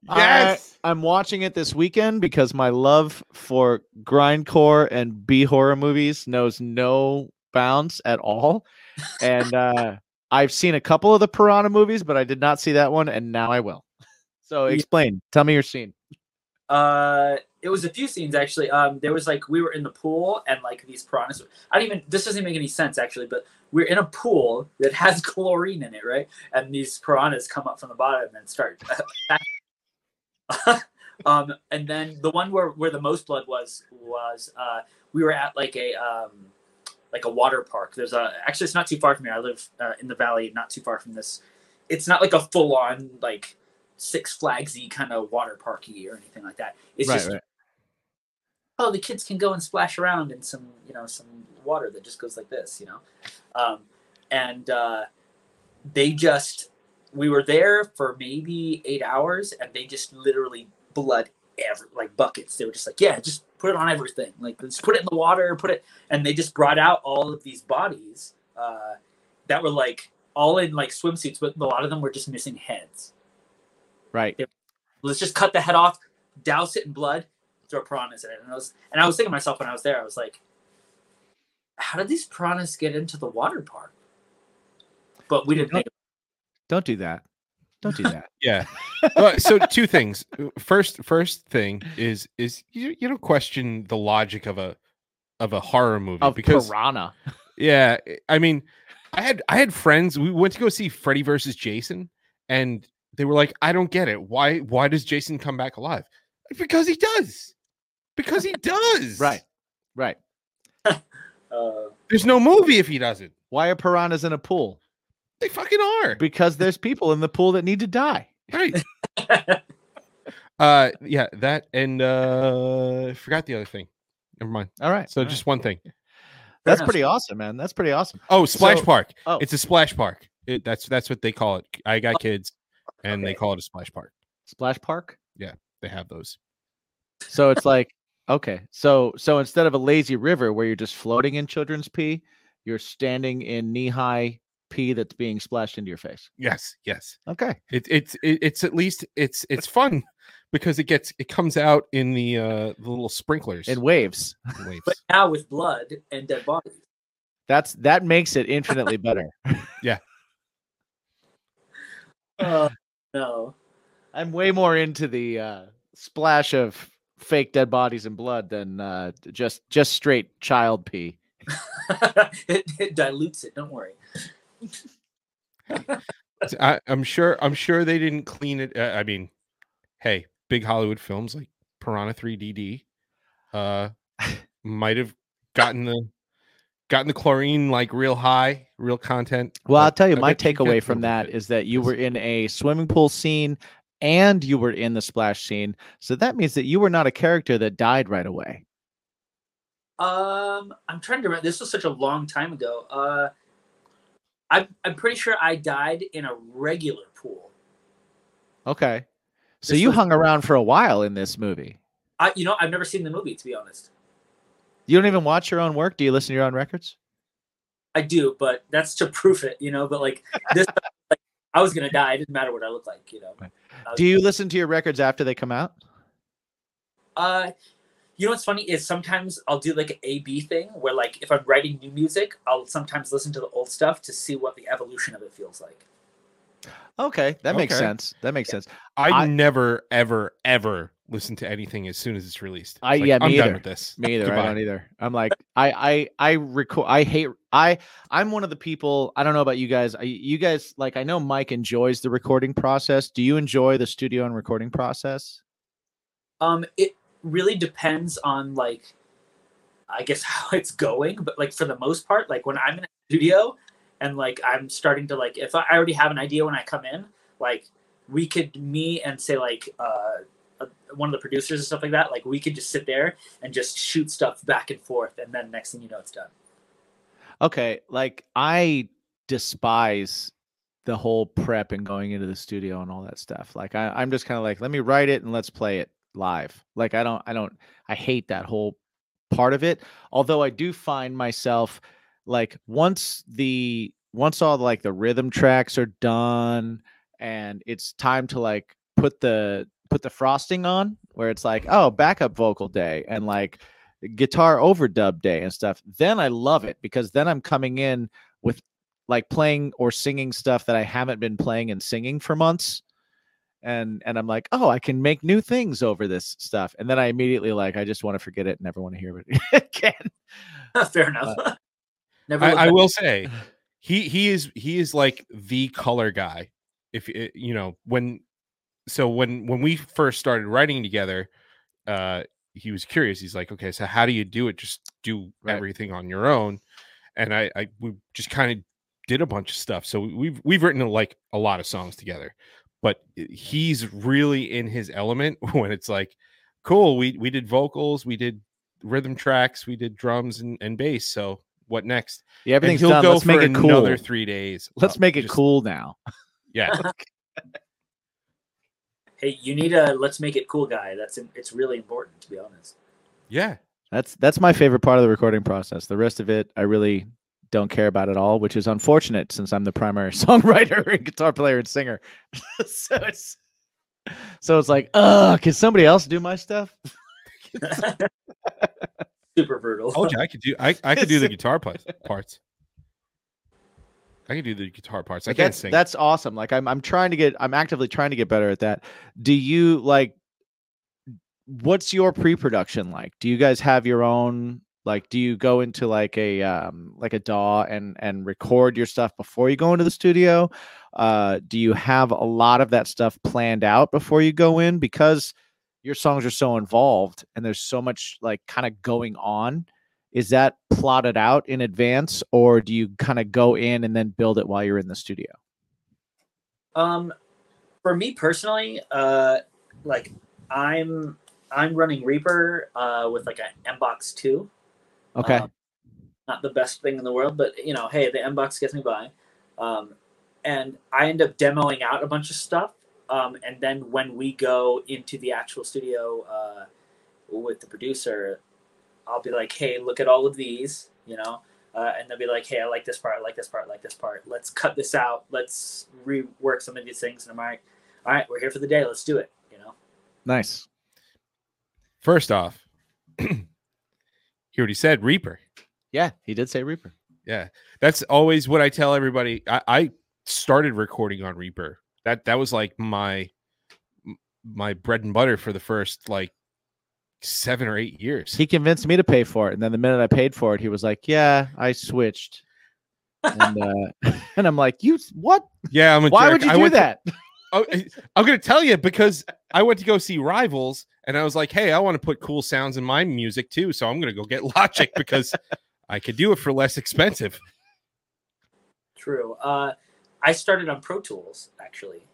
yes. I, am watching it this weekend because my love for grindcore and B horror movies knows no bounds at all. And uh, I've seen a couple of the Piranha movies, but I did not see that one, and now I will. So Yeah. explain. Tell me your scene. Uh, it was a few scenes actually. Um, there was like we were in the pool and like these piranhas. I don't even. This doesn't even make any sense actually, but we're in a pool that has chlorine in it, right? And these piranhas come up from the bottom and start. um, and then the one where where the most blood was was uh, we were at like a um, like a water park. There's a actually it's not too far from here. I live uh, in the valley, not too far from this. It's not like a full on like Six Flagsy kind of water parky or anything like that. It's just oh the kids can go and splash around in some you know some water that just goes like this you know um, and uh, they just we were there for maybe eight hours and they just literally blood every like buckets they were just like yeah just put it on everything like just put it in the water put it and they just brought out all of these bodies uh, that were like all in like swimsuits but a lot of them were just missing heads Right. let's just cut the head off, douse it in blood, throw piranhas in it. And I was and I was thinking to myself when I was there, I was like, how did these piranhas get into the water park? But we didn't make it. Don't do that. Don't do that. Yeah. Uh, so two things. First, first thing is is you, you don't question the logic of a of a horror movie of because piranha. yeah, I mean, I had I had friends. We went to go see Freddy versus Jason, and they were like, "I don't get it. Why why does Jason come back alive? Because he does. Because he does. Right. Right. Uh, There's no movie if he doesn't. Why are piranhas in a pool? They fucking are. Because there's people in the pool that need to die. Right. uh yeah, that and uh I forgot the other thing. Never mind. All right. So all right. just one thing. that's enough. pretty awesome, man. That's pretty awesome. Oh, splash So- park. oh. It's a splash park. It, that's that's what they call it. I got kids and they call it a splash park. Splash Park. Yeah, they have those. So it's like okay. So so instead of a lazy river where you're just floating in children's pee, you're standing in knee-high pee that's being splashed into your face. Yes, yes. Okay. It, it's it, it's at least it's it's fun because it gets it comes out in the uh the little sprinklers in waves. in waves. But now with blood and dead bodies. That's that makes it infinitely better. Yeah. Oh no. I'm way more into the uh, splash of fake dead bodies and blood than uh, just just straight child pee. it, it dilutes it. Don't worry. I, I'm sure I'm sure they didn't clean it. Uh, I mean, hey, big Hollywood films like Piranha 3DD uh might have gotten the gotten the chlorine like real high, real content. Well, I'll tell you, I my takeaway from a little that bit. that you were in a swimming pool scene and you were in the splash scene. So that means that you were not a character that died right away. Um, I'm trying to remember. This was such a long time ago. Uh, I'm I'm pretty sure I died in a regular pool. Okay. So This you was- hung around for a while in this movie. I, you know, I've never seen the movie to be honest. You don't even watch your own work? Do you listen to your own records? I do, but that's to prove it, you know. But like this, like, I was gonna die. It didn't matter what I looked like, you know. Right. I was- Do you listen to your records after they come out? Uh, you know what's funny is sometimes I'll do like an A B thing where like if I'm writing new music, I'll sometimes listen to the old stuff to see what the evolution of it feels like. Okay, that makes Okay. sense. That makes sense. I, I- never ever ever listen to anything as soon as it's released. I- like, yeah, I'm me done with this. Me either. I don't either. I'm like I I I record. I hate. I I'm one of the people. I don't know about you guys. I, you guys like. I know Mike enjoys the recording process. Do you enjoy the studio and recording process? Um, it really depends on like, I guess how it's going, but like for the most part, like when I'm in a studio and like I'm starting to like, if I already have an idea when I come in, like we could me and say like uh, uh, one of the producers and stuff like that, like we could just sit there and just shoot stuff back and forth, and then next thing you know, it's done. Okay, like I despise the whole prep and going into the studio and all that stuff. Like I, I'm just kind of like, let me write it and let's play it live. Like I don't, I don't, I hate that whole part of it. Although I do find myself like once the once all like the rhythm tracks are done and it's time to like put the put the frosting on where it's like oh backup vocal day and like guitar overdub day and stuff then i love it because then i'm coming in with like playing or singing stuff that i haven't been playing and singing for months and and i'm like oh i can make new things over this stuff and then i immediately like i just want to forget it and never want to hear it again Fair enough. Never. I, I will say, he he is he is like the color guy. If you know when, so when when we first started writing together, uh, he was curious. He's like, okay, so how do you do it? Just do Right. everything on your own. And I I we just kind of did a bunch of stuff. So we've we've written like a lot of songs together, but he's really in his element when it's like, cool. We we did vocals, we did rhythm tracks, we did drums and, and bass. So what next? yeah And everything's he'll done go let's make for it cool another three days. let's make it just- cool now Yeah, Hey, you need a let's make it cool guy. That's it's really important to be honest. yeah. That's that's my favorite part of the recording process. The rest of it, I really don't care about at all, which is unfortunate since I'm the primary songwriter and guitar player and singer. so it's so it's like, uh, can somebody else do my stuff? Super brutal. Oh, yeah, I could do. I I could do the guitar parts. Parts. I can do the guitar parts. I Like, can't sing. that's awesome. Like I'm I'm trying to get I'm actively trying to get better at that. Do you like what's your pre-production like? Do you guys have your own like do you go into like a um like a DAW and and record your stuff before you go into the studio? Uh do you have a lot of that stuff planned out before you go in because your songs are so involved and there's so much like kind of going on? Is that plotted out in advance or do you kind of go in and then build it while you're in the studio? Um, for me personally, uh, like I'm I'm running Reaper uh with like a Mbox two. Okay. Um, not the best thing in the world, but you know, hey, the Mbox gets me by. Um, and I end up demoing out a bunch of stuff. Um, and then when we go into the actual studio uh, with the producer, I'll be like, hey, look at all of these, you know, uh, and they'll be like, hey, I like this part, I like this part, I like this part. Let's cut this out. Let's rework some of these things. And I'm like, all right, we're here for the day. Let's do it, you know. Nice. First off, he already said Reaper. Yeah, he did say Reaper. Yeah, that's always what I tell everybody. I, I started recording on Reaper. That that was like my my bread and butter for the first like seven or eight years. He convinced me to pay for it, and then the minute I paid for it, he was like, "Yeah, I switched." and uh, and I'm like, "You what? yeah, I'm a Why jerk. would you I do went to- that?" Oh, I'm gonna tell you because I went to go see Rivals, and I was like, "Hey, I want to put cool sounds in my music too, so I'm gonna go get Logic because I could do it for less expensive." True. Uh, I started on Pro Tools actually,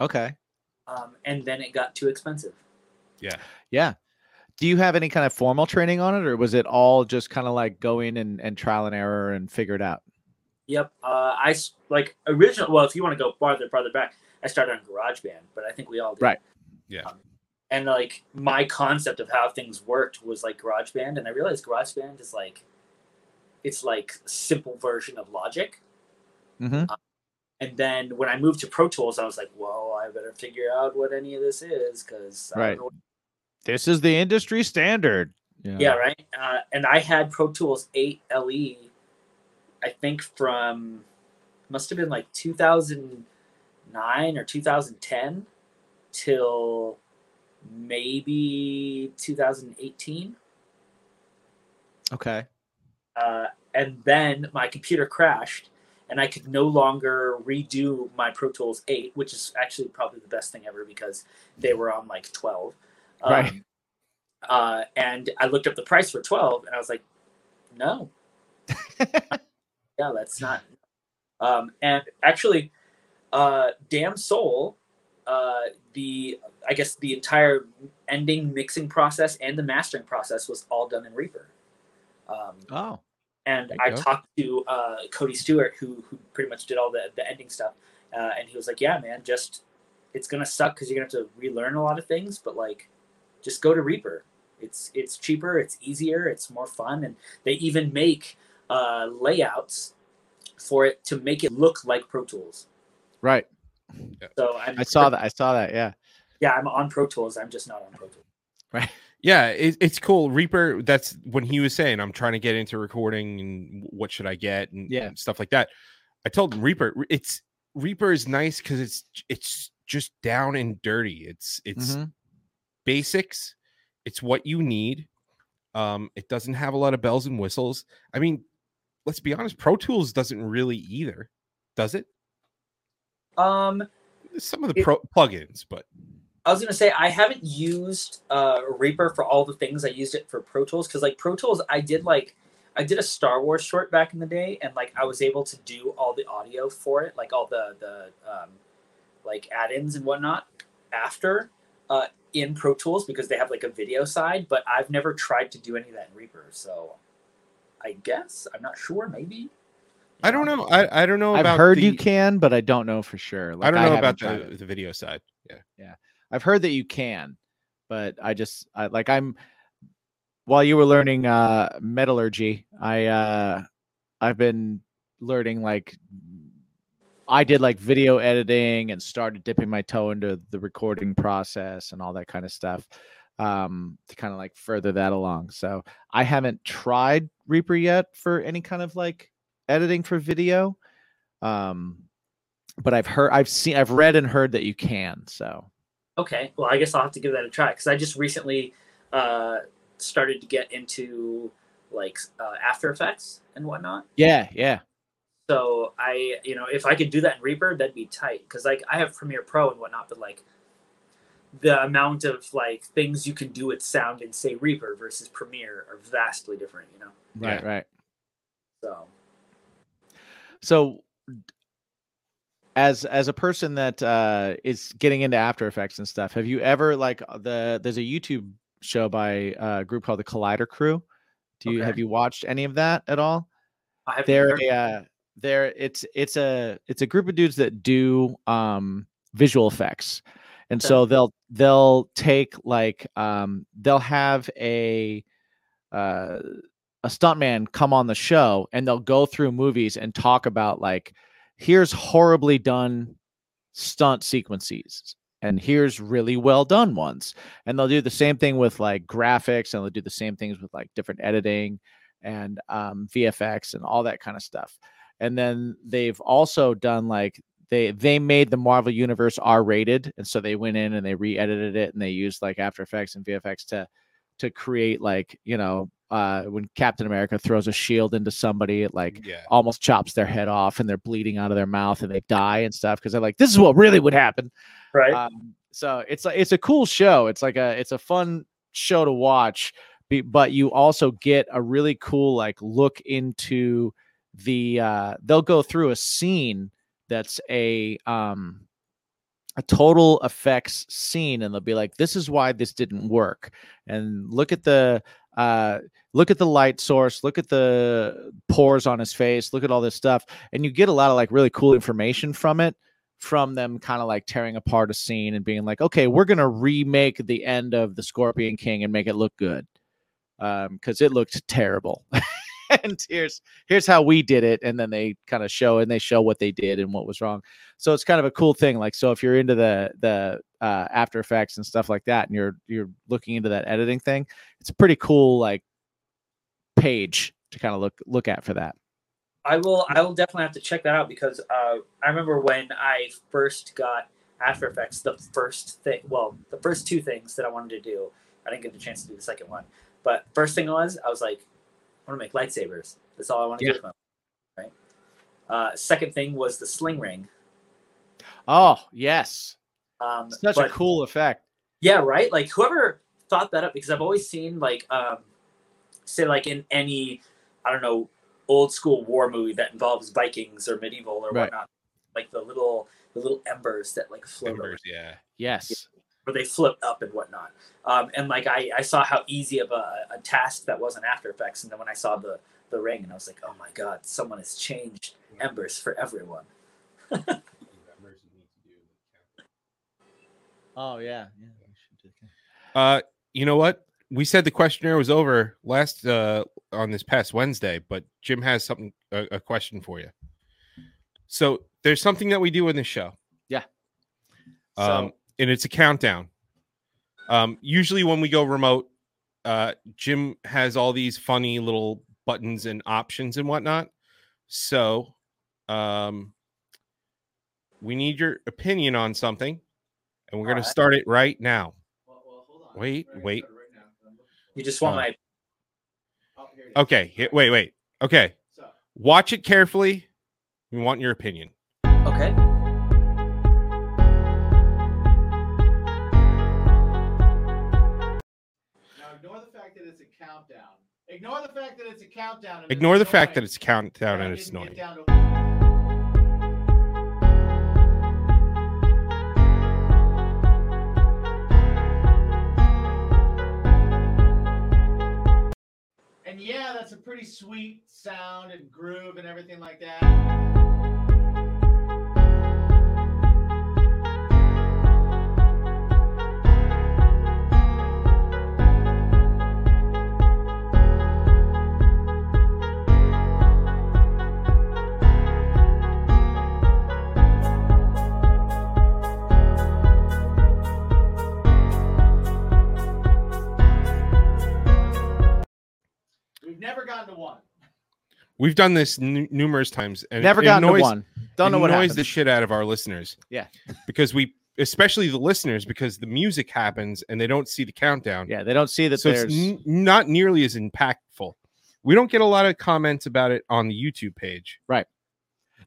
okay. um, and then it got too expensive. Yeah, Yeah. Do you have any kind of formal training on it, or was it all just kind of like going and, and trial and error and figure it out? Yep. Uh, I s- like original. Well, if you want to go farther, farther back, I started on GarageBand, but I think we all did. Right. Yeah. Um, and like my concept of how things worked was like GarageBand, and I realized GarageBand is like, it's like simple version of Logic. Mm-hmm. And then when I moved to Pro Tools, I was like, well, I better figure out what any of this is because Right. This is the industry standard. Yeah, right. Uh, and I had Pro Tools 8 LE, I think from must have been like 2009 or 2010 till maybe 2018. Okay. Uh, and then my computer crashed and I could no longer redo my Pro Tools 8, which is actually probably the best thing ever because they were on like 12. Um, Right. Uh, and I looked up the price for 12 and I was like, no. yeah, that's not. Um, and actually, uh, Damn Soul, uh, the I guess the entire ending mixing process and the mastering process was all done in Reaper. Um, Oh. and I go. talked to uh, Cody Stewart, who who pretty much did all the the ending stuff, uh, and he was like, "Yeah, man, just it's gonna suck because you're gonna have to relearn a lot of things, but like, just go to Reaper. It's it's cheaper, it's easier, it's more fun, and they even make uh, layouts for it to make it look like Pro Tools. Right. So I'm, I saw that. I saw that. Yeah. Yeah, I'm on Pro Tools. I'm just not on Pro Tools. Right. yeah, it, it's cool. Reaper. That's when he was saying, "I'm trying to get into recording, and what should I get, and Yeah. and stuff like that." I told him Reaper. It's Reaper is nice because it's it's just down and dirty. It's it's Mhm. basics. It's what you need. Um, it doesn't have a lot of bells and whistles. I mean, let's be honest, Pro Tools doesn't really either, does it? Um, Some of the It- pro plugins, but I was gonna say I haven't used uh, Reaper for all the things I used it for Pro Tools because like Pro Tools I did like I did a Star Wars short back in the day and like I was able to do all the audio for it like all the the um, like add-ins and whatnot after uh, in Pro Tools because they have like a video side but I've never tried to do any of that in Reaper so I guess I'm not sure maybe I don't know. I, I don't know I've heard the, you can, but I don't know for sure. I don't know haven't about the, the video side. Yeah, yeah. I've heard that you can, but I just I, like I'm while you were learning uh metallurgy, I uh I've been learning like I did like video editing and started dipping my toe into the recording process and all that kind of stuff um to kind of like further that along. So I haven't tried Reaper yet for any kind of like editing for video. Um but I've heard I've seen I've read and heard that you can. So Okay, well, I guess I'll have to give that a try because I just recently uh, started to get into like uh, After Effects and whatnot. Yeah, yeah. So I, you know, if I could do that in Reaper, that'd be tight because like I have Premiere Pro and whatnot, but like the amount of like things you can do with sound in say Reaper versus Premiere are vastly different, you know. Right, Yeah. right. So So as as a person that uh is getting into After Effects and stuff, have you ever like uh, the there's a YouTube show by uh, a group called the Corridor Crew. Do you Okay. have you watched any of that at all? I have they're a, uh, they're it's it's a it's a group of dudes that do um visual effects and Okay. so they'll they'll take like um they'll have a uh a stuntman come on the show and they'll go through movies and talk about like here's horribly done stunt sequences and here's really well done ones. And they'll do the same thing with like graphics and they'll do the same things with like different editing and um, vfx and all that kind of stuff. And then they've also done like they they made the marvel universe r rated and so they went in and they re-edited it and they used like after effects and vfx to to create like you know uh when captain america throws a shield into somebody it like Yeah. almost chops their head off and they're bleeding out of their mouth and they die and stuff because they're like this is what really would happen right? um, so it's like it's a cool show it's like a it's a fun show to watch but you also get a really cool like look into the uh they'll go through a scene that's a um a total effects scene and they'll be like this is why this didn't work and look at the uh look at the light source look at the pores on his face look at all this stuff and you get a lot of like really cool information from it from them kind of like tearing apart a scene and being like okay we're gonna remake the end of the scorpion king and make it look good. Um because it looked terrible and here's here's how we did it and then they kind of show and they show what they did and what was wrong so it's kind of a cool thing like so if you're into the the uh, after effects and stuff like that and you're you're looking into that editing thing it's a pretty cool like page to kind of look look at for that I will. I will definitely have to check that out because uh, I remember when I first got After Effects. The first thing, well, the first two things that I wanted to do, I didn't get the chance to do the second one. But first thing was, I was like, I want to make lightsabers. That's all I want to Yeah. do right. Uh, second thing was the sling ring. oh yes Um, such but- a cool effect Yeah, right. Like whoever thought that up, because I've always seen like, um, say like in any, I don't know, old school war movie that involves Vikings or medieval or Right. whatnot, like the little the little embers that like float over, Embers, yeah. yes or they float up and whatnot. Um, and like I, I saw how easy of a, a task that was in After Effects, and then when I saw the the ring, and I was like, oh my god, someone has changed embers for everyone. oh yeah yeah. Uh, you know what? We said the questionnaire was over last uh on this past Wednesday, but Jim has something a, a question for you. So there's something that we do in this show. so Um, and it's a countdown. Um, usually when we go remote, uh, Jim has all these funny little buttons and options and whatnot. So, um, we need your opinion on something, and we're going to start it right now. Wait, wait. You just want Uh, my Okay, he- wait, wait. Okay, watch it carefully. We want your opinion. okay. Ignore the fact that it's a countdown. and Ignore the fact that it's countdown and it's annoying. And yeah, that's a pretty sweet sound and groove and everything like that. We've never gotten to one. We've done this n- numerous times, and Never it gotten annoys, to one. Don't know what annoys happens. the shit out of our listeners. Yeah. because we, especially the listeners, because the music happens and they don't see the countdown. yeah, they don't see that so it's n- not nearly as impactful. We don't get a lot of comments about it on the YouTube page. Right.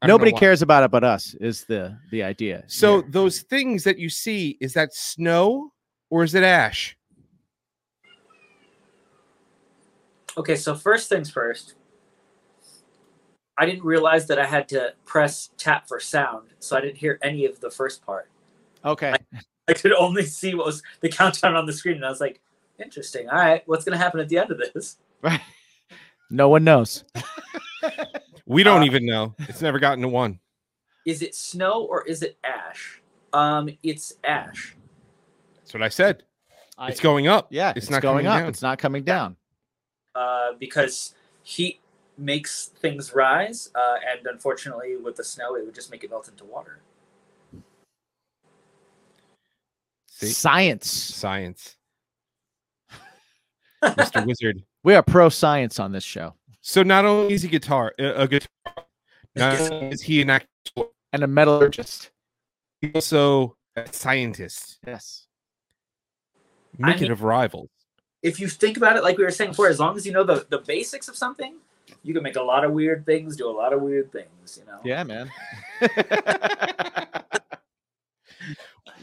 I don't know Nobody cares about it but us. Is the the idea? So here. those things that you see is that snow or is it ash? Okay, so first things first. I didn't realize that I had to press tap for sound, so I didn't hear any of the first part. okay, I could only see what was the countdown on the screen, and I was like, "Interesting. All right, what's going to happen at the end of this?" right. No one knows. We don't Uh, even know. It's never gotten to one. Is it snow or is it ash? Um, it's ash. That's what I said. I- it's going up. yeah, it's it's, not going up. down. It's not coming down. Uh, because heat makes things rise, uh, and unfortunately, with the snow, it would just make it melt into water. See? Science. Science. Mr. Wizard. We are pro science on this show. So not only is he guitar a a guitar, not only is he an actor, And a metallurgist. he's also a scientist. Yes. I Make mean- of rivals. If you think about it, like we were saying before, as long as you know the, the basics of something, you can make a lot of weird things, do a lot of weird things, you know? Yeah, man.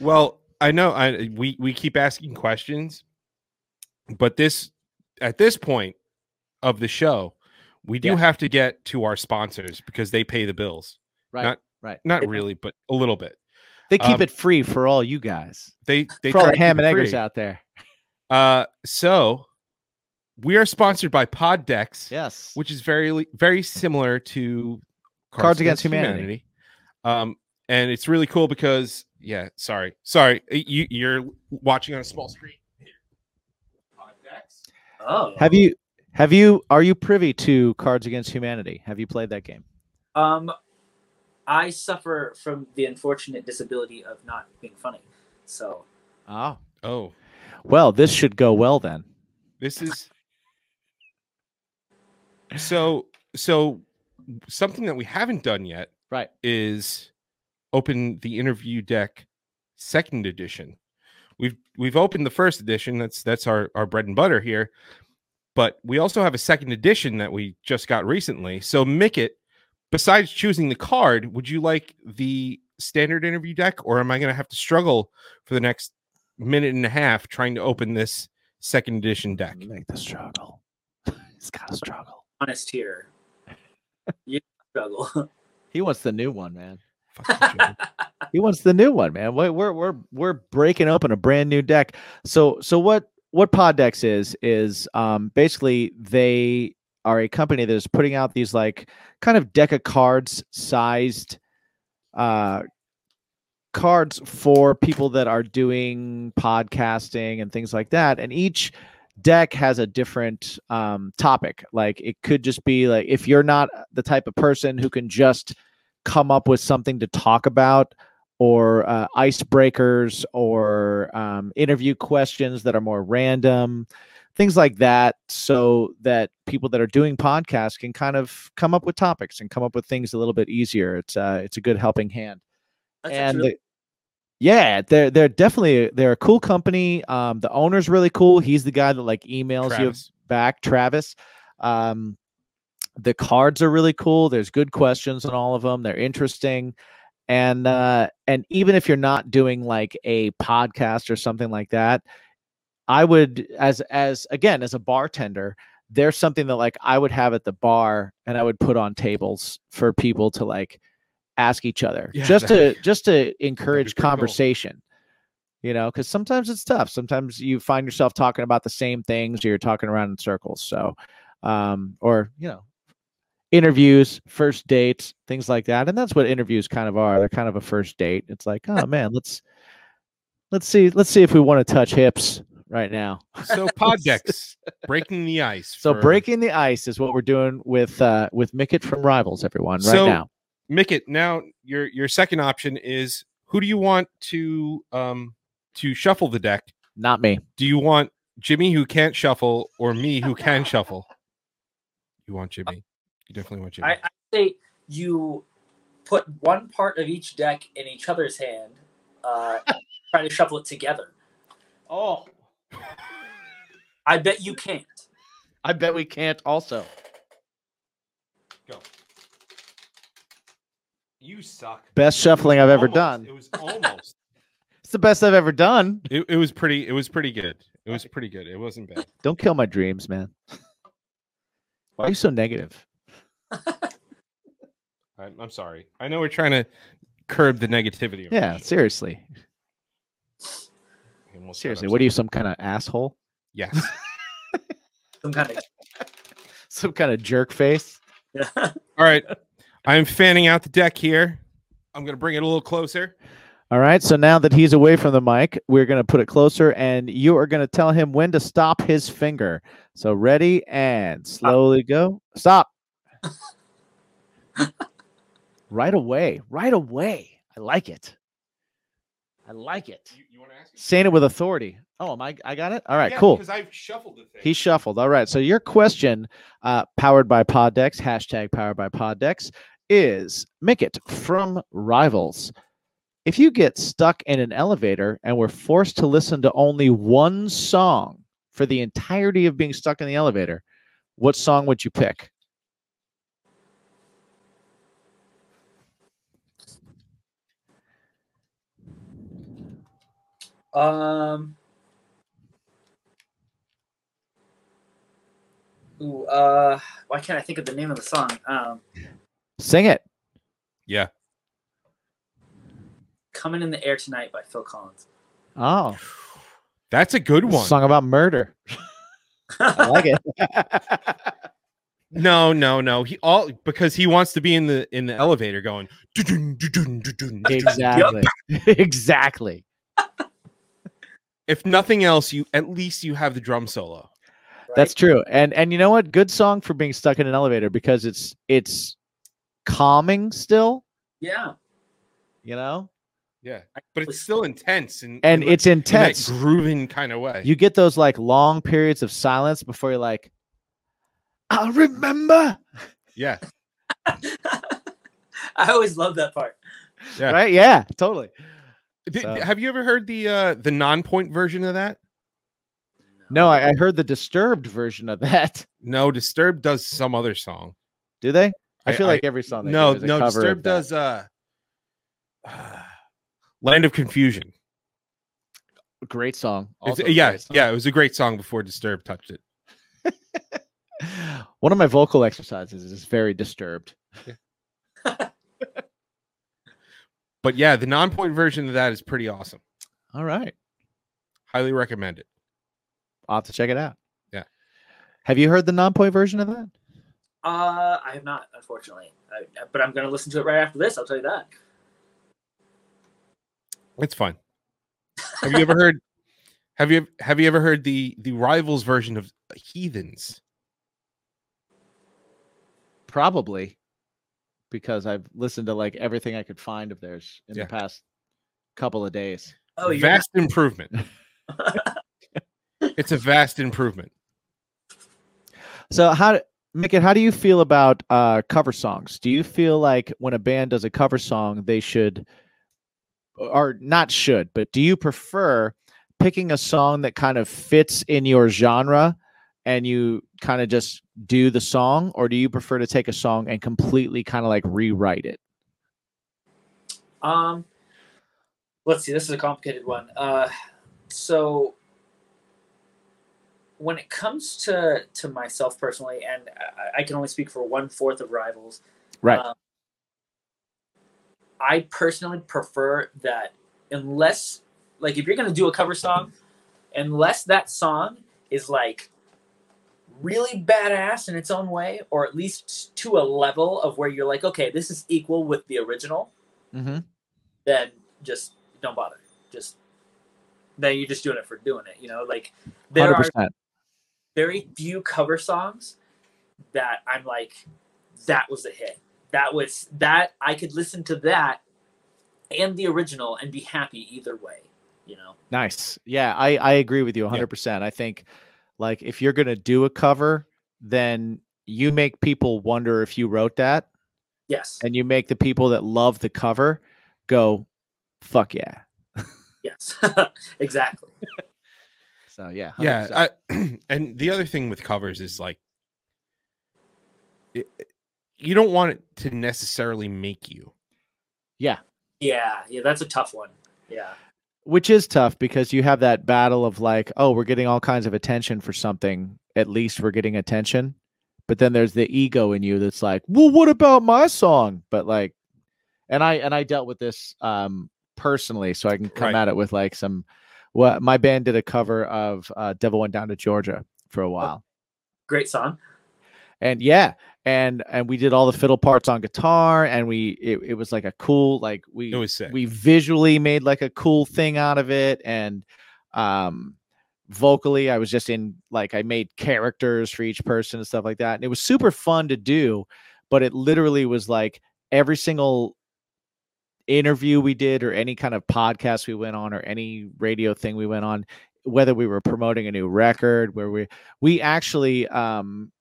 Well, I know I we we keep asking questions, but this at this point of the show, we do Yeah. have to get to our sponsors because they pay the bills. right. Not- right. Not really, but a little bit. They keep um, it free for all you guys. They they for all the ham and eggers out there. Uh, so we are sponsored by Poddex. Yes. which is very very similar to Cards Against Humanity. Um, and it's really cool because yeah, sorry, sorry, you you're watching on a small screen. Poddex. Oh. Have you have you are you privy to Cards Against Humanity? Have you played that game? Um, I suffer from the unfortunate disability of not being funny. So, Oh. Oh, Well, this should go well then. this is so so something that we haven't done yet Right. is open the interview deck second edition. We've we've opened the first edition. That's that's our our bread and butter here. But we also have a second edition that we just got recently. So Mickett, besides choosing the card, would you like the standard interview deck, or am I going to have to struggle for the next minute and a half trying to open this second edition deck? Make the struggle. He's got to struggle. honest here. You struggle. He wants the new one, man. He wants the new one, man. We're we're we're, we're breaking open a brand new deck. So so what what Poddex is is um basically they are a company that is putting out these like kind of deck of cards sized uh cards for people that are doing podcasting and things like that. And each deck has a different um topic. Like it could just be like if you're not the type of person who can just come up with something to talk about or uh, icebreakers or um, interview questions that are more random things like that so that people that are doing podcasts can kind of come up with topics and come up with things a little bit easier. It's uh, it's a good helping hand. That's and yeah they're they're definitely they're a cool company. Um the owner's really cool. He's the guy that like emails you back travis. Um the cards are really cool. There's good questions on all of them. They're interesting. And uh and even if you're not doing like a podcast or something like that i would as as again as a bartender there's something that like i would have at the bar and i would put on tables for people to like ask each other Yeah, just that'd to just to encourage pretty cool. conversation you know because sometimes it's tough. Sometimes you find yourself talking about the same things or you're talking around in circles. So um or you know interviews first dates things like that. And that's what interviews kind of are. They're kind of a first date. It's like oh man let's let's see let's see if we want to touch hips right now. So Poddex, breaking the ice. so for- breaking the ice is what we're doing with uh with mickett from rivals everyone right So- now Mickett, now your your second option is who do you want to um to shuffle the deck? not me Do you want Jimmy who can't shuffle or me who can shuffle? You want Jimmy. You definitely want Jimmy. I, I say you put one part of each deck in each other's hand, uh, try to shuffle it together. oh I bet you can't. i bet we can't also You suck. best shuffling i've ever Almost. done It was almost. it's the best i've ever done it, it was pretty. It was pretty good. It was pretty good. It wasn't bad. don't kill my dreams man why are you so negative I, I'm sorry. I know we're trying to curb the negativity. yeah seriously Almost got seriously what are you some kind of asshole Yes. Some kind of. some kind of jerk face All right. I'm fanning out the deck here. I'm gonna bring it a little closer. All right. So now that he's away from the mic, we're going to put it closer and you are going to tell him when to stop his finger. So ready and slowly go. Stop. right away. Right away. I like it. I like it. You, you want to ask? Saying it with authority. Oh, am I? I got it. All right, Yeah, cool. Because I've shuffled the thing. He shuffled. All right. So your question, uh, powered by Poddex, hashtag powered by Poddex, is Mickett from Rivals. If you get stuck in an elevator and were forced to listen to only one song for the entirety of being stuck in the elevator, what song would you pick? Um. Ooh, uh, why can't I think of the name of the song? Um, Sing it. yeah. "Coming in the Air Tonight" by Phil Collins. Oh, That's a good one. song about murder. I like it. No, no, no. He all because he wants to be in the in the elevator going. Exactly. exactly. If nothing else, you at least you have the drum solo. That's right? true. And and you know what? Good song for being stuck in an elevator because it's it's calming still, yeah. you know? Yeah, but it's still intense and And in, like, it's in that intense. grooving kind of way. You get those like long periods of silence before you're like, I'll remember. yeah, I always love that part. Yeah. Right? Yeah, totally. Did- So- have you ever heard the uh the Nonpoint version of that? No, I, I heard the disturbed version of that. No, Disturbed does some other song. Do they? I I- feel I- like every song No, do is a no, cover Disturbed does uh Land of Confusion. great song. Also yeah, great song. yeah, it was a great song before Disturbed touched it. One of my vocal exercises is very disturbed. But yeah, the Nonpoint version of that is pretty awesome. All right. Highly recommend it. I'll have to check it out. Yeah. Have you heard the Nonpoint version of that? Uh, I have not, unfortunately. I, but I'm going to listen to it right after this. I'll tell you that. It's fun. Have you ever heard have you have you ever heard the the rivals version of Heathens? Probably because I've listened to like everything I could find of theirs in Yeah. the past couple of days. Oh, you're vast improvement. it's a vast improvement. So how do Mickett, how do you feel about uh cover songs? Do you feel like when a band does a cover song, they should or not should, but do you prefer picking a song that kind of fits in your genre and you kind of just do the song or do you prefer to take a song and completely kind of like rewrite it? Um, let's see. This is a complicated one. Uh, so when it comes to to myself personally, and I, I can only speak for one fourth of Rivals. Right. um, I personally prefer that unless, like, if you're gonna do a cover song, unless that song is like really badass in its own way, or at least to a level of where you're like, okay, this is equal with the original Mm-hmm. then just don't bother. Just then you're just doing it for doing it. You know, like there Hundred are percent. Very few cover songs that I'm like, that was a hit. That was that I could listen to that and the original and be happy either way. You know, Nice. Yeah, I I agree with you 100%. I think like if you're going to do a cover, then you make people wonder if you wrote that yes, and you make the people that love the cover go fuck yeah. yes, exactly. So yeah. 100%. Yeah, I, and the other thing with covers is like it, you don't want it to necessarily make you. yeah. Yeah, yeah, that's a tough one. Yeah, Which is tough because you have that battle of like, oh, we're getting all kinds of attention for something. At least we're getting attention. But then there's the ego in you that's like, well, what about my song? But like, and I and I dealt with this um personally, so I can come Right. at it with like some. Well, my band did a cover of uh, "Devil Went Down to Georgia" for a while, great song. and yeah, and and we did all the fiddle parts on guitar, and we it, it was like a cool like we It was sick. we visually made like a cool thing out of it and um vocally i was just in like i made characters for each person and stuff like that and it was super fun to do but it literally was like every single interview we did or any kind of podcast we went on or any radio thing we went on whether we were promoting a new record where we we actually um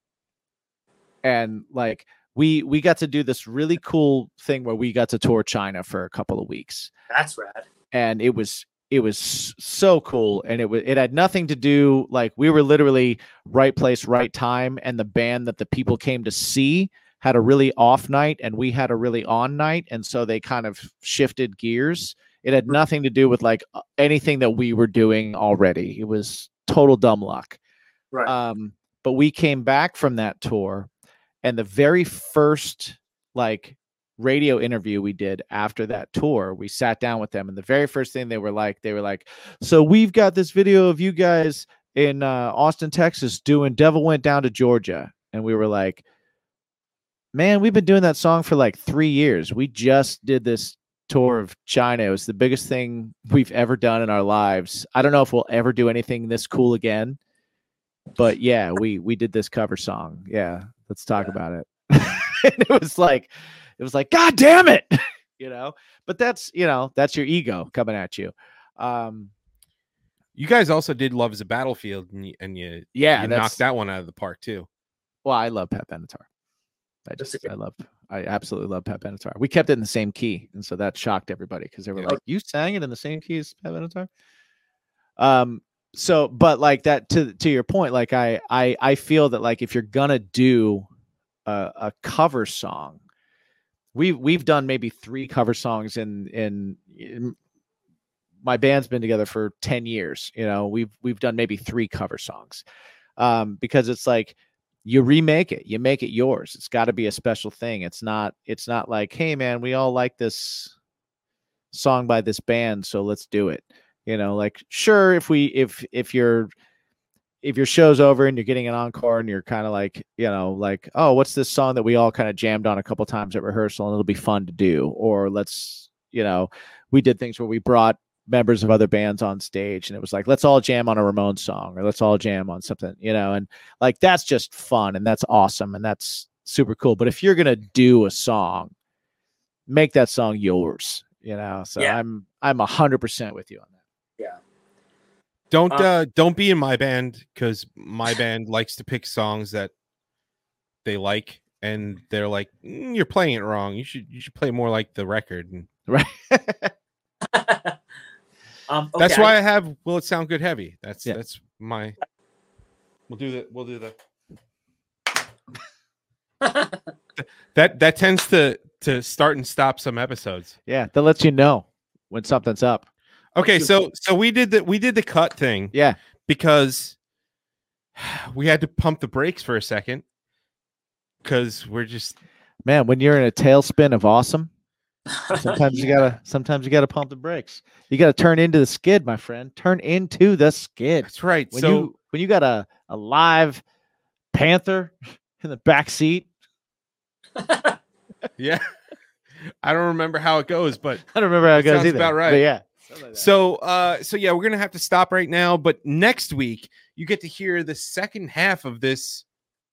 and like we we got to do this really cool thing where we got to tour China for a couple of weeks That's rad. and it was it was so cool and it was it had nothing to do like we were literally right place right time and the band that the people came to see had a really off night and we had a really on night and so they kind of shifted gears. It had nothing to do with like anything that we were doing already. It was total dumb luck. Right. um, but we came back from that tour, and the very first like radio interview we did after that tour, we sat down with them, and the very first thing they were like, they were like, "So we've got this video of you guys in uh, Austin, Texas, doing "Devil Went Down to Georgia," and we were like, "Man, we've been doing that song for like three years. We just did this." tour of China. It was the biggest thing we've ever done in our lives. I don't know if we'll ever do anything this cool again but yeah, we we did this cover song. Yeah, let's talk Yeah. about it. it was like, it was like, God damn it, you know. But that's you know that's your ego coming at you. Um, You guys also did "Love Is a Battlefield" and you, and you, yeah, you knocked that one out of the park too. well, I love Pat Benatar. I just. I love I absolutely love Pat Benatar. We kept it in the same key, and so that shocked everybody because they were Yeah. like, "You sang it in the same key as Pat Benatar." Um. So, but like that to to your point, like I I I feel that like if you're gonna do a, a cover song, we've we've done maybe three cover songs in in. in my band's been together for 10 years you know we've we've done maybe three cover songs um because it's like you remake it you make it yours it's got to be a special thing it's not it's not like hey man we all like this song by this band so let's do it. You know like sure if we if if you're if your show's over and you're getting an encore and you're kind of like you know like oh what's this song that we all kind of jammed on a couple times at rehearsal and it'll be fun to do? Or let's you know we did things where we brought members of other bands on stage and it was like let's all jam on a Ramon song or let's all jam on something you know and like that's just fun and that's awesome and that's super cool but if you're going to do a song make that song yours you know so Yeah. i'm i'm a 100% with you on that Yeah. Don't Uh, uh, don't be in my band because my band likes to pick songs that they like, and they're like, "Mm, "You're playing it wrong. You should you should play more like the record." And right um, that's why I have "Will It Sound Good" heavy. That's Yeah. that's my. We'll do that. We'll do that. That that tends to to start and stop some episodes. yeah that lets you know when something's up Okay, so so we did the we did the cut thing yeah because we had to pump the brakes for a second because we're just man when you're in a tailspin of awesome sometimes you gotta sometimes you gotta pump the brakes you gotta turn into the skid my friend turn into the skid that's right. when so you when you got a, a live panther in the back seat yeah, I don't remember how it goes, but i don't remember how it goes sounds either about but right. yeah like. So uh so yeah, we're gonna have to stop right now. But next week you get to hear the second half of this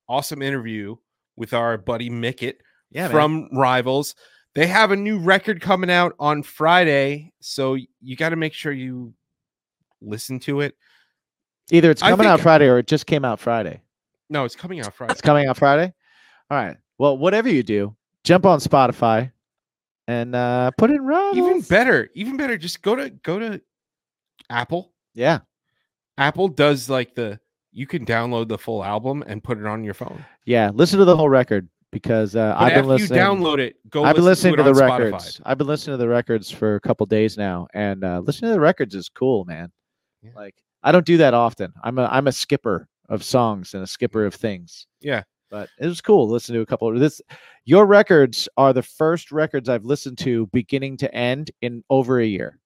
awesome interview with our buddy Mickett yeah man. from Rivals. They have a new record coming out on Friday, so you got to make sure you listen to it. either it's coming out friday or it just came out friday No, it's coming out Friday. it's coming out friday all right well whatever you do jump on spotify and uh put it in Rivals. Even better, even better. Just go to go to Apple. yeah Apple does like the you can download the full album and put it on your phone. yeah listen to the whole record because uh, i've been after listening you download it, go. I've been listening to, it the on Spotify. records. I've been listening to the records for a couple days now, and uh, listening to the records is cool, man. Yeah. Like I don't do that often. I'm a I'm a skipper of songs and a skipper of things. Yeah. but it was cool to listen to a couple of this. Your records are the first records I've listened to beginning to end in over a year.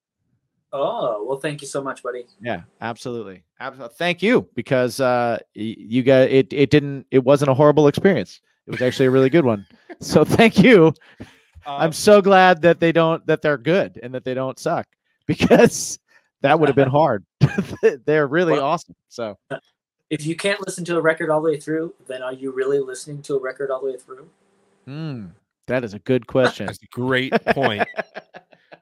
oh well, thank you so much, buddy. Yeah, absolutely. Absolutely. Thank you because uh, you got it. It didn't. It wasn't a horrible experience. It was actually a really good one. So thank you. Uh, I'm so glad that they don't that they're good and that they don't suck because that would have been hard. they're really Well- awesome. So If you can't listen to a record all the way through, then are you really listening to a record all the way through? mm, that is a good question. That's a great point.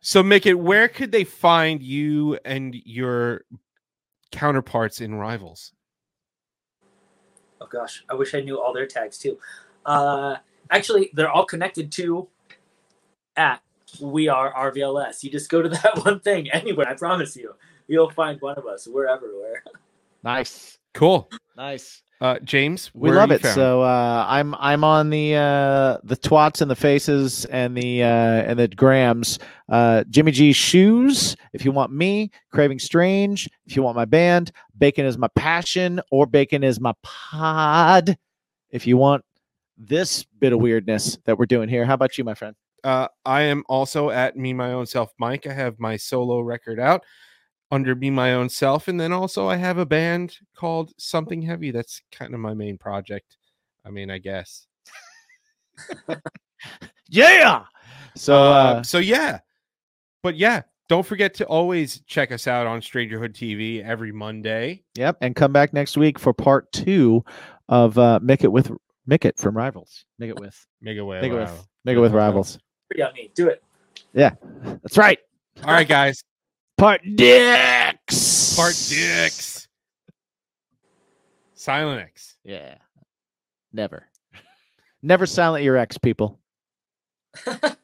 So, make it. Where could they find you and your counterparts in Rivals? Oh gosh, I wish I knew all their tags too. Uh, actually, they're all connected to at we are RVLS. You just go to that one thing anywhere. I promise you, you'll find one of us. We're everywhere. Nice. Cool. Nice. Uh, James, We where are love you it. found? So uh, I'm I'm on the uh, the twats and the faces and the uh, and the grams. Uh, Jimmy G shoes. If you want me, Craving Strange. If you want my band, Bacon is my passion, or Bacon is my pod. If you want this bit of weirdness that we're doing here, how about you, my friend? uh, I am also at me my own self Mike. I have my solo record out under me my own self, and then also I have a band called Something Heavy. That's kind of my main project. I mean, I guess. Yeah. So uh, uh, so yeah, but yeah, don't forget to always check us out on Strangerhood TV every Monday. yep, and come back next week for part two of uh, Mick It with Mickett from Rivals. Make It with Mega Wave. Make it with Make It with Rivals. Pretty on me. Do it. Yeah, that's right. All right, guys. Part dicks. Part dicks. Silent X. Yeah. Never. Never silent your ex, people.